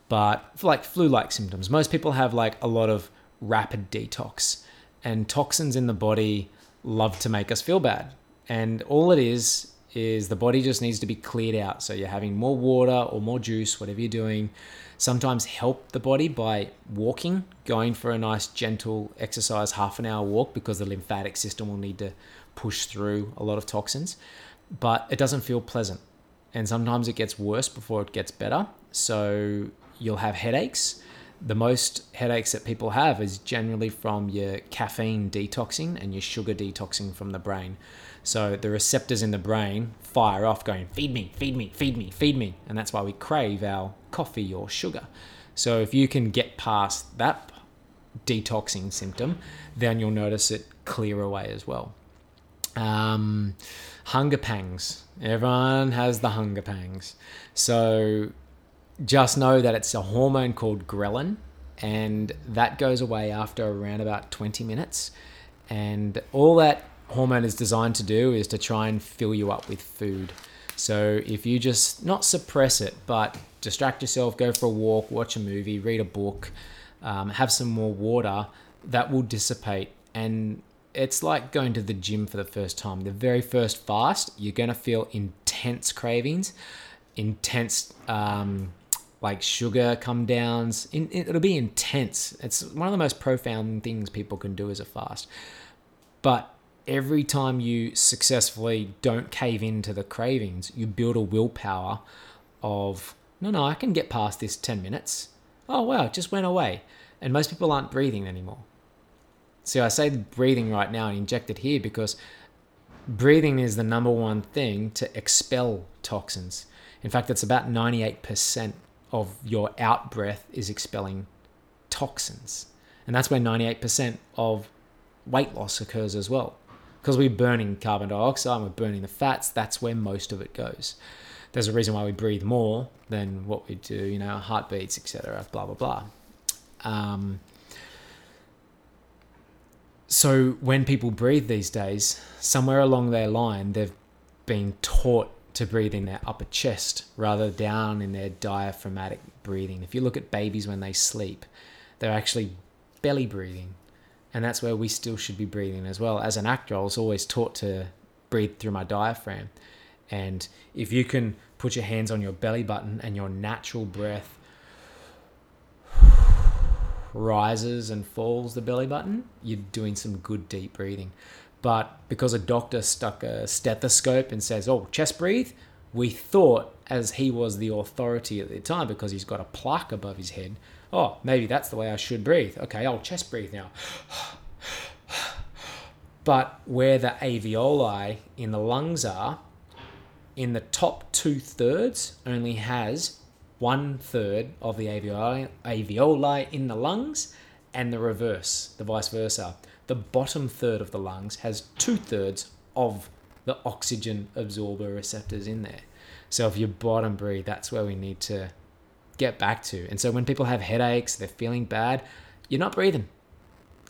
but like flu-like symptoms most people have like a lot of rapid detox and toxins in the body love to make us feel bad. And all it is, is the body just needs to be cleared out. So you're having more water or more juice, whatever you're doing. Sometimes help the body by walking, going for a nice gentle exercise, half an hour walk, because the lymphatic system will need to push through a lot of toxins. But it doesn't feel pleasant. And sometimes it gets worse before it gets better. So you'll have headaches. The most headaches that people have is generally from your caffeine detoxing and your sugar detoxing from the brain. So the receptors in the brain fire off, going, feed me, feed me, feed me, feed me. And that's why we crave our coffee or sugar. So if you can get past that detoxing symptom, then you'll notice it clear away as well. Um, hunger pangs. Everyone has the hunger pangs. So just know that it's a hormone called ghrelin, and that goes away after around about 20 minutes. And all that hormone is designed to do is to try and fill you up with food. So if you just not suppress it, but distract yourself, go for a walk, watch a movie, read a book, um, have some more water, that will dissipate. And it's like going to the gym for the first time. The very first fast, you're going to feel intense cravings, intense um, like sugar come downs. In, it'll be intense. It's one of the most profound things people can do as a fast. But every time you successfully don't cave into the cravings, you build a willpower of, no, no, I can get past this 10 minutes. Oh, wow, it just went away. And most people aren't breathing anymore. See, I say breathing right now and inject it here because breathing is the number one thing to expel toxins. In fact, it's about 98% of your out breath is expelling toxins. And that's where 98% of weight loss occurs as well. Because we're burning carbon dioxide, we're burning the fats, that's where most of it goes. There's a reason why we breathe more than what we do, you know, heartbeats, etc., blah, blah, blah. Um, so when people breathe these days, somewhere along their line, they've been taught to breathe in their upper chest rather down in their diaphragmatic breathing. If you look at babies when they sleep, they're actually belly breathing. And that's where we still should be breathing as well. As an actor, I was always taught to breathe through my diaphragm. And if you can put your hands on your belly button and your natural breath rises and falls the belly button, you're doing some good deep breathing. But because a doctor stuck a stethoscope and says, oh, chest breathe, we thought, as he was the authority at the time because he's got a plaque above his head, oh, maybe that's the way I should breathe. Okay, I'll chest breathe now. but where the alveoli in the lungs are, in the top two thirds only has one third of the alveoli, alveoli in the lungs and the reverse, the vice versa the bottom third of the lungs has two thirds of the oxygen absorber receptors in there. So if you bottom breathe, that's where we need to get back to. And so when people have headaches, they're feeling bad, you're not breathing.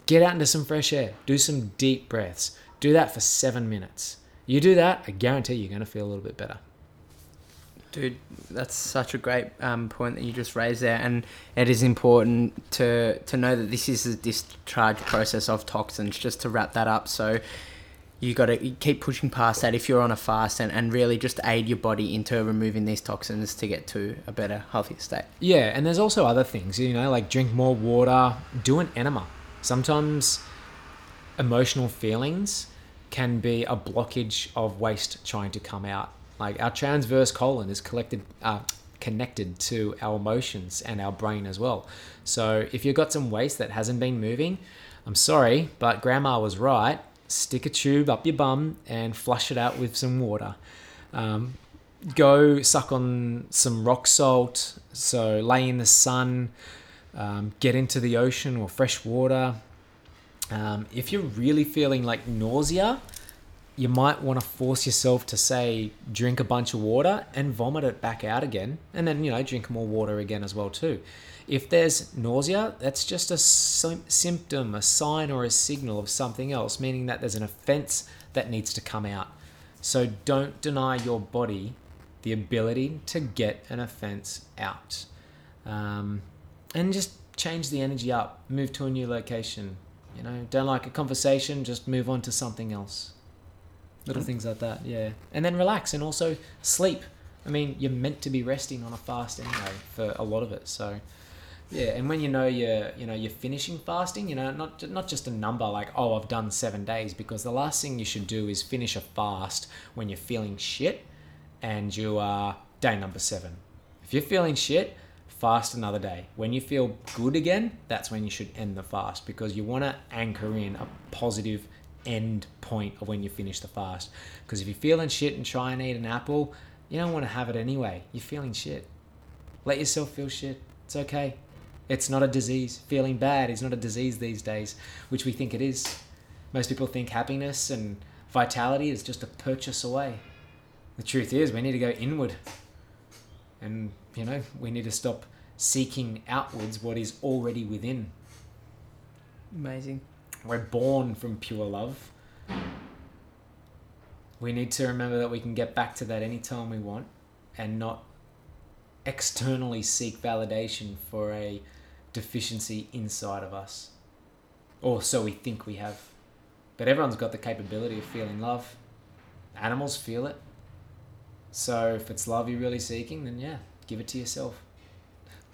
Get out into some fresh air. Do some deep breaths. Do that for seven minutes. You do that, I guarantee you're going to feel a little bit better. Dude, that's such a great um, point that you just raised there, and it is important to to know that this is a discharge process of toxins. Just to wrap that up, so you got to keep pushing past that if you're on a fast, and, and really just aid your body into removing these toxins to get to a better, healthier state. Yeah, and there's also other things, you know, like drink more water, do an enema. Sometimes emotional feelings can be a blockage of waste trying to come out like our transverse colon is collected, uh, connected to our emotions and our brain as well. So if you've got some waste that hasn't been moving, I'm sorry, but grandma was right. Stick a tube up your bum and flush it out with some water. Um, go suck on some rock salt. So lay in the sun, um, get into the ocean or fresh water. Um, if you're really feeling like nausea, you might want to force yourself to say drink a bunch of water and vomit it back out again and then you know drink more water again as well too. If there's nausea that's just a symptom a sign or a signal of something else meaning that there's an offense that needs to come out. So don't deny your body the ability to get an offense out. Um, and just change the energy up. Move to a new location. You know, don't like a conversation, just move on to something else. Little mm. things like that, yeah. And then relax and also sleep. I mean, you're meant to be resting on a fast anyway for a lot of it. So, yeah. And when you know you're, you know, you're finishing fasting, you know, not not just a number like, oh, I've done seven days, because the last thing you should do is finish a fast when you're feeling shit, and you are day number seven. If you're feeling shit, fast another day. When you feel good again, that's when you should end the fast because you want to anchor in a positive end point of when you finish the fast. Because if you're feeling shit and try and eat an apple, you don't want to have it anyway. You're feeling shit. Let yourself feel shit. It's okay. It's not a disease. Feeling bad is not a disease these days, which we think it is. Most people think happiness and vitality is just a purchase away. The truth is, we need to go inward. And, you know, we need to stop seeking outwards what is already within. Amazing. We're born from pure love. We need to remember that we can get back to that anytime we want and not externally seek validation for a deficiency inside of us. Or so we think we have. But everyone's got the capability of feeling love. Animals feel it. So if it's love you're really seeking, then yeah, give it to yourself.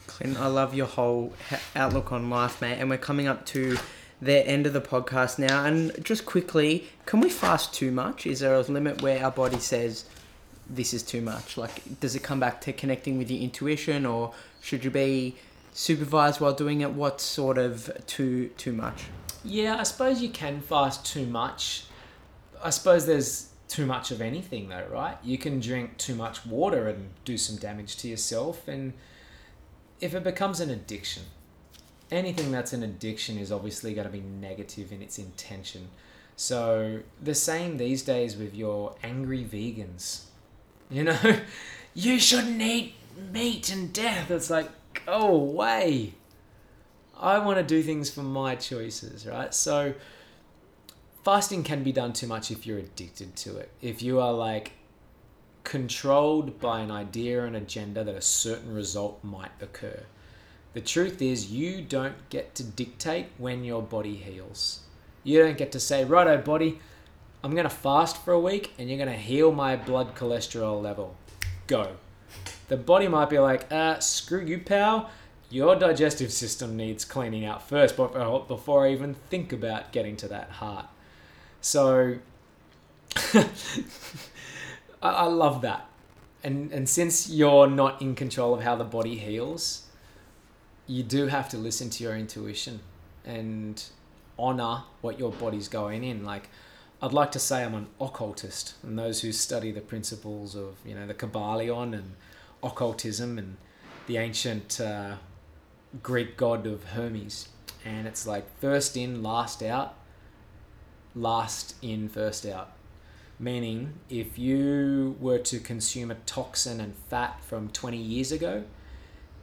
Clint, I love your whole outlook on life, mate. And we're coming up to the end of the podcast now. And just quickly, can we fast too much? Is there a limit where our body says this is too much? Like, does it come back to connecting with your intuition, or should you be supervised while doing it? What's sort of too too much? Yeah, I suppose you can fast too much. I suppose there's too much of anything though, right? You can drink too much water and do some damage to yourself and if it becomes an addiction, anything that's an addiction is obviously going to be negative in its intention. So, the same these days with your angry vegans. You know, you shouldn't eat meat and death. It's like, go away. I want to do things for my choices, right? So, fasting can be done too much if you're addicted to it. If you are like controlled by an idea and agenda that a certain result might occur. The truth is, you don't get to dictate when your body heals. You don't get to say, righto, body, I'm going to fast for a week and you're going to heal my blood cholesterol level. Go. The body might be like, uh, screw you, pal. Your digestive system needs cleaning out first before I even think about getting to that heart. So, I, love that. And, and since you're not in control of how the body heals, you do have to listen to your intuition and honor what your body's going in. Like, I'd like to say I'm an occultist, and those who study the principles of you know the Kybalion and occultism and the ancient uh, Greek god of Hermes, and it's like first in, last out, last in, first out. Meaning, if you were to consume a toxin and fat from 20 years ago,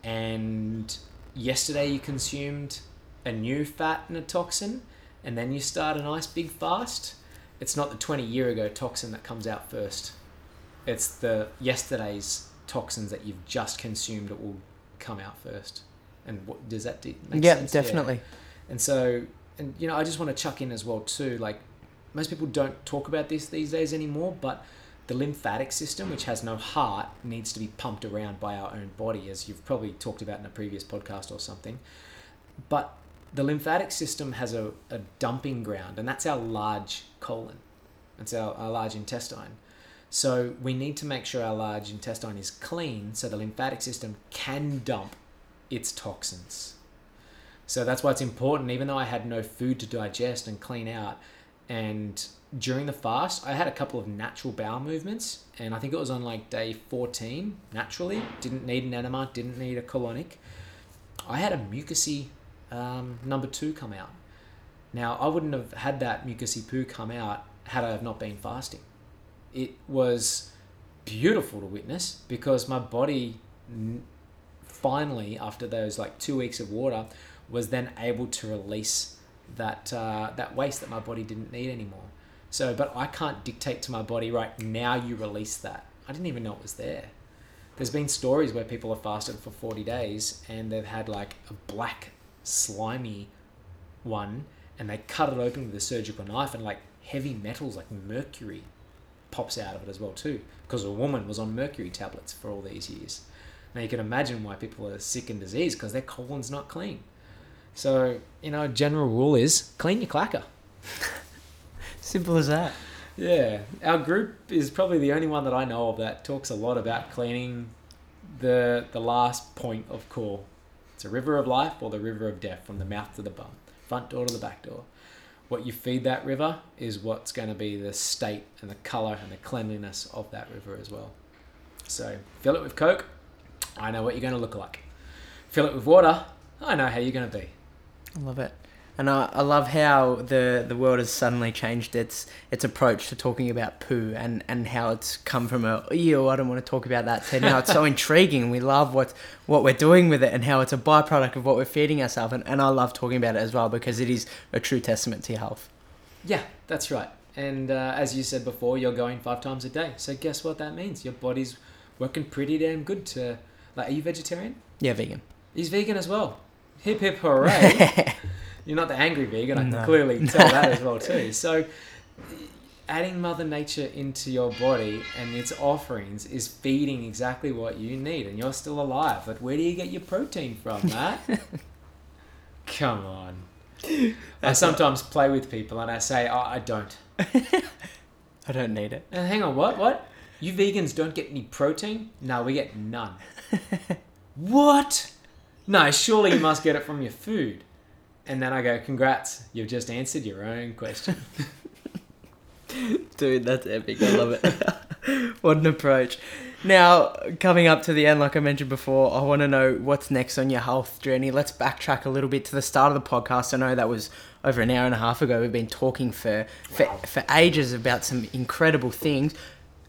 and yesterday you consumed a new fat and a toxin, and then you start a nice big fast, it's not the 20 year ago toxin that comes out first. It's the yesterday's toxins that you've just consumed that will come out first. And what does that do? Yeah, sense? definitely. And so, and you know, I just want to chuck in as well too. Like, most people don't talk about this these days anymore, but the lymphatic system, which has no heart, needs to be pumped around by our own body, as you've probably talked about in a previous podcast or something. But the lymphatic system has a, a dumping ground, and that's our large colon. That's our, our large intestine. So we need to make sure our large intestine is clean so the lymphatic system can dump its toxins. So that's why it's important, even though I had no food to digest and clean out, and during the fast, I had a couple of natural bowel movements, and I think it was on like day 14, naturally. Didn't need an enema, didn't need a colonic. I had a mucousy um, number two come out. Now, I wouldn't have had that mucousy poo come out had I have not been fasting. It was beautiful to witness because my body finally, after those like two weeks of water, was then able to release that uh, that waste that my body didn't need anymore. So, but I can't dictate to my body right now. You release that. I didn't even know it was there. There's been stories where people have fasted for 40 days and they've had like a black slimy one and they cut it open with a surgical knife, and like heavy metals like mercury pops out of it as well too, because a woman was on mercury tablets for all these years. Now you can imagine why people are sick and diseased because their colon's not clean. So you know, general rule is clean your clacker. Simple as that. Yeah, our group is probably the only one that I know of that talks a lot about cleaning the the last point of call. It's a river of life or the river of death from the mouth to the bum, front door to the back door. What you feed that river is what's going to be the state and the color and the cleanliness of that river as well. So fill it with Coke, I know what you're going to look like. Fill it with water, I know how you're going to be. I love it. And I, I love how the, the world has suddenly changed its its approach to talking about poo and, and how it's come from a ew I don't want to talk about that to now it's so intriguing. We love what what we're doing with it and how it's a byproduct of what we're feeding ourselves and, and I love talking about it as well because it is a true testament to your health. Yeah, that's right. And uh, as you said before, you're going five times a day. So guess what that means? Your body's working pretty damn good to. Like, are you vegetarian? Yeah, vegan. He's vegan as well. Hip hip hooray! You're not the angry vegan. I can No. clearly tell that as well too. So, adding Mother Nature into your body and its offerings is feeding exactly what you need, and you're still alive. But where do you get your protein from, Matt? Come on. I That's sometimes play with people and I say, oh, I don't. I don't need it. And hang on, what? What? You vegans don't get any protein? No, we get none. what? No, surely you must get it from your food. And then I go, congrats, you've just answered your own question. Dude, that's epic. I love it. what an approach. Now, coming up to the end, like I mentioned before, I want to know what's next on your health journey. Let's backtrack a little bit to the start of the podcast. I know that was over an hour and a half ago. We've been talking for for, Wow. for ages about some incredible things.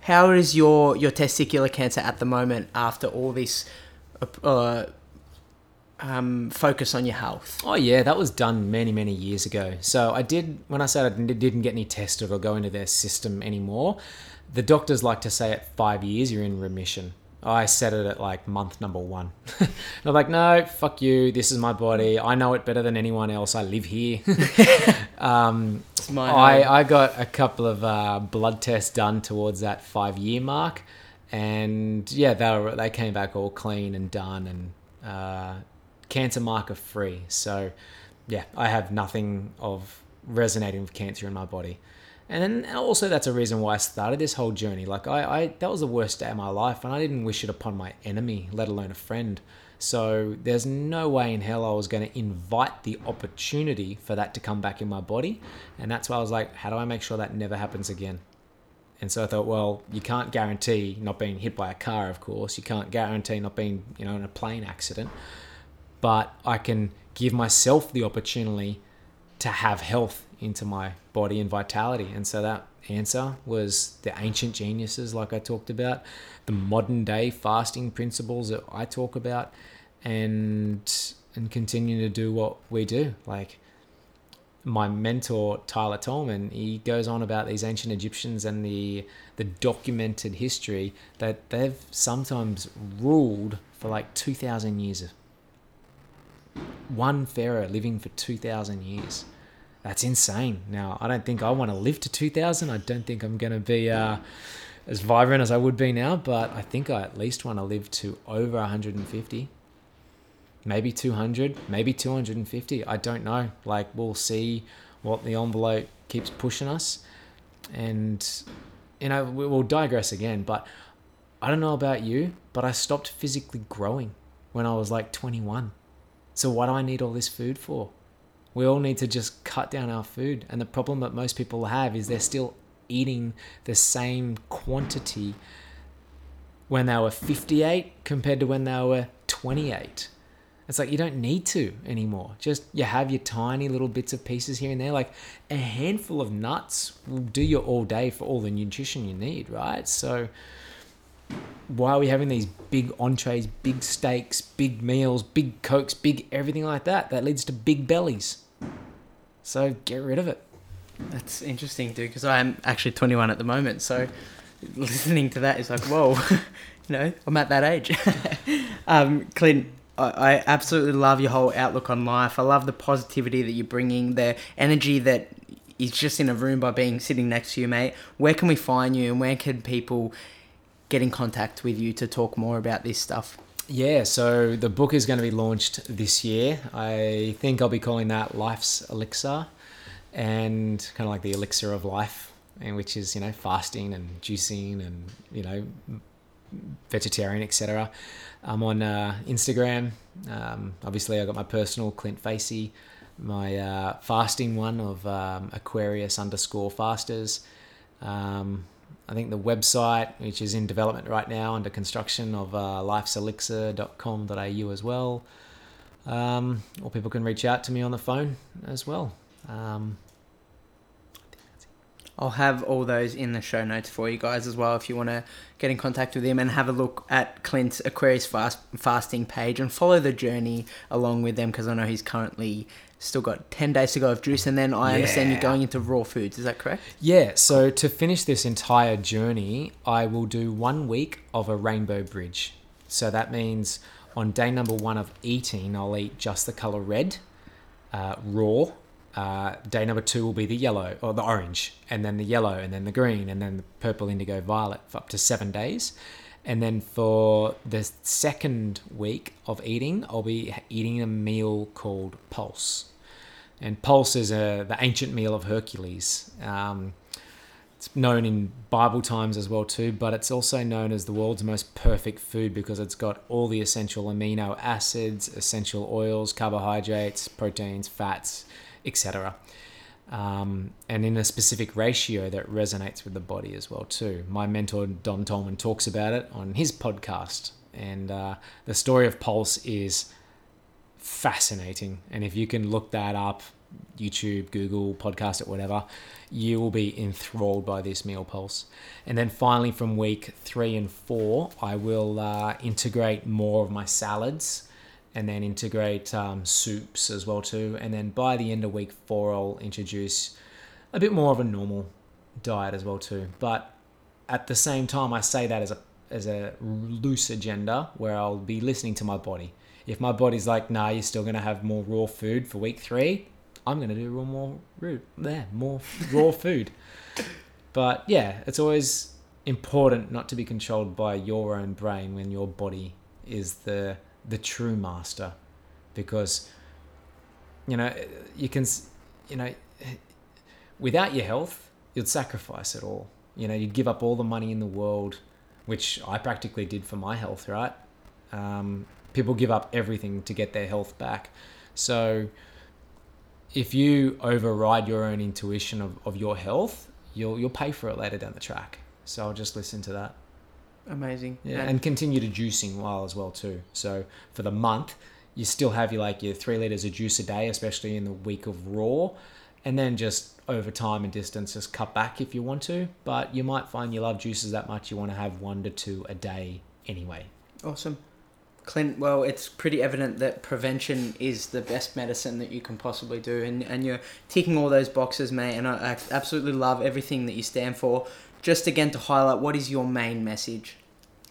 How is your, your testicular cancer at the moment after all this uh, um, focus on your health? Oh yeah, that was done many many years ago. So I did when I said I didn't get any tested or go into their system anymore. The doctors like to say at five years you're in remission. I said it at like month number one. and I'm like, no, fuck you. This is my body. I know it better than anyone else. I live here. um, I. I got a couple of uh, blood tests done towards that five year mark, and yeah, they were, they came back all clean and done and uh, cancer marker free. So yeah, I have nothing of resonating with cancer in my body. And also that's a reason why I started this whole journey. Like I, I that was the worst day of my life, and I didn't wish it upon my enemy, let alone a friend. So there's no way in hell I was going to invite the opportunity for that to come back in my body. And that's why I was like, how do I make sure that never happens again? And so I thought, well, you can't guarantee not being hit by a car, of course. You can't guarantee not being, you know, in a plane accident. But I can give myself the opportunity to have health into my body and vitality. And so that answer was the ancient geniuses, like I talked about, the modern day fasting principles that I talk about, and and continue to do what we do. Like my mentor Tyler Tolman, he goes on about these ancient Egyptians and the the documented history that they've sometimes ruled for like two thousand years. One pharaoh living for two thousand years. That's insane. Now I don't think I want to live to two thousand. I don't think I'm going to be uh, as vibrant as I would be now, but I think I at least want to live to over 150 maybe 200 maybe 250 i don't know like we'll see what the envelope keeps pushing us and you know we- we'll digress again but i don't know about you but i stopped physically growing when i was like 21 so what do i need all this food for we all need to just cut down our food and the problem that most people have is they're still eating the same quantity when they were 58 compared to when they were 28 it's like you don't need to anymore. Just you have your tiny little bits of pieces here and there. Like a handful of nuts will do you all day for all the nutrition you need, right? So why are we having these big entrees, big steaks, big meals, big cokes, big everything like that? That leads to big bellies. So get rid of it. That's interesting, dude, because I'm actually 21 at the moment. So listening to that is like, whoa, you know, I'm at that age. um, Clint, I, I, I absolutely love your whole outlook on life. I love the positivity that you're bringing, the energy that is just in a room by being sitting next to you, mate. Where can we find you, and where can people get in contact with you to talk more about this stuff? Yeah, so the book is going to be launched this year. I think I'll be calling that Life's Elixir, and kind of like the elixir of life, and which is you know fasting and juicing and you know vegetarian, etc. I'm on uh, Instagram. Um, obviously, I got my personal Clint Facey, my uh, fasting one of um, Aquarius underscore fasters. Um, I think the website, which is in development right now under construction of uh, lifeselixir.com.au as well. Um, or people can reach out to me on the phone as well. Um, I'll have all those in the show notes for you guys as well if you want to get in contact with him and have a look at Clint's Aquarius fast, fasting page and follow the journey along with them because I know he's currently still got 10 days to go of juice and then I understand you're going into raw foods. Is that correct? Yeah, so to finish this entire journey, I will do one week of a rainbow bridge. So that means on day number one of eating, I'll eat just the color red, uh, raw. Uh, day number two will be the yellow or the orange, and then the yellow, and then the green, and then the purple, indigo, violet for up to seven days. And then for the second week of eating, I'll be eating a meal called pulse. And pulse is a, the ancient meal of Hercules. Um, it's known in Bible times as well too, but it's also known as the world's most perfect food because it's got all the essential amino acids, essential oils, carbohydrates, proteins, fats, etc. Um, and in a specific ratio that resonates with the body as well too. My mentor Don Tolman talks about it on his podcast, and uh, the story of Pulse is fascinating. And if you can look that up, YouTube, Google, podcast it, whatever, you will be enthralled by this meal pulse. And then finally, from week three and four, I will uh, integrate more of my salads and then integrate um, soups as well too. And then by the end of week four, I'll introduce a bit more of a normal diet as well too. But at the same time, I say that as a as a loose agenda where I'll be listening to my body. If my body's like, nah, you're still gonna have more raw food for week three, I'm gonna do more rude there, more raw food. But yeah, it's always important not to be controlled by your own brain when your body is the the true master, because you know you can you know without your health you'd sacrifice it all. You know you'd give up all the money in the world, which I practically did for my health. Right? Um, people give up everything to get their health back. So if you override your own intuition of, of your health, you'll you'll pay for it later down the track. So I'll just listen to that. Amazing. Yeah, And- and continue to juicing while as well too. So for the month, you still have your like your three liters of juice a day, especially in the week of raw, and then just over time and distance, just cut back if you want to. But you might find you love juices that much, you want to have one to two a day anyway. Awesome. Clint, well, it's pretty evident that prevention is the best medicine that you can possibly do, and, and you're ticking all those boxes, mate. And I, I absolutely love everything that you stand for. Just again to highlight, what is your main message?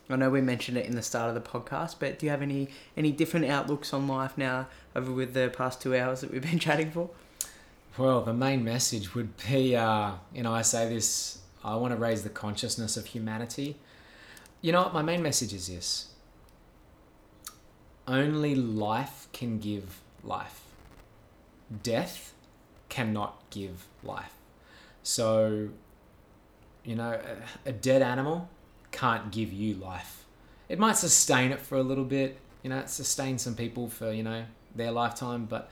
I know we mentioned it in the start of the podcast, but do you have any any different outlooks on life now over with the past two hours that we've been chatting for? Well, the main message would be, uh, you know, I say this, I want to raise the consciousness of humanity. You know what? My main message is this only life can give life, death cannot give life. So, you know, a, a dead animal can't give you life. It might sustain it for a little bit, you know, it sustains some people for, you know, their lifetime, but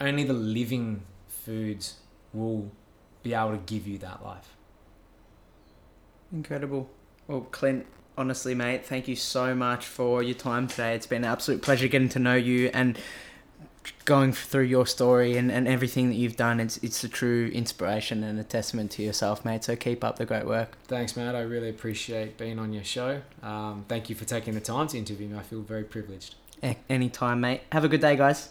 only the living foods will be able to give you that life. Incredible. Well, Clint, honestly, mate, thank you so much for your time today. It's been an absolute pleasure getting to know you and going through your story and, and everything that you've done. It's it's a true inspiration and a testament to yourself, mate. So keep up the great work. Thanks, Matt. I really appreciate being on your show. Um, thank you for taking the time to interview me. I feel very privileged. Anytime, mate. Have a good day, guys.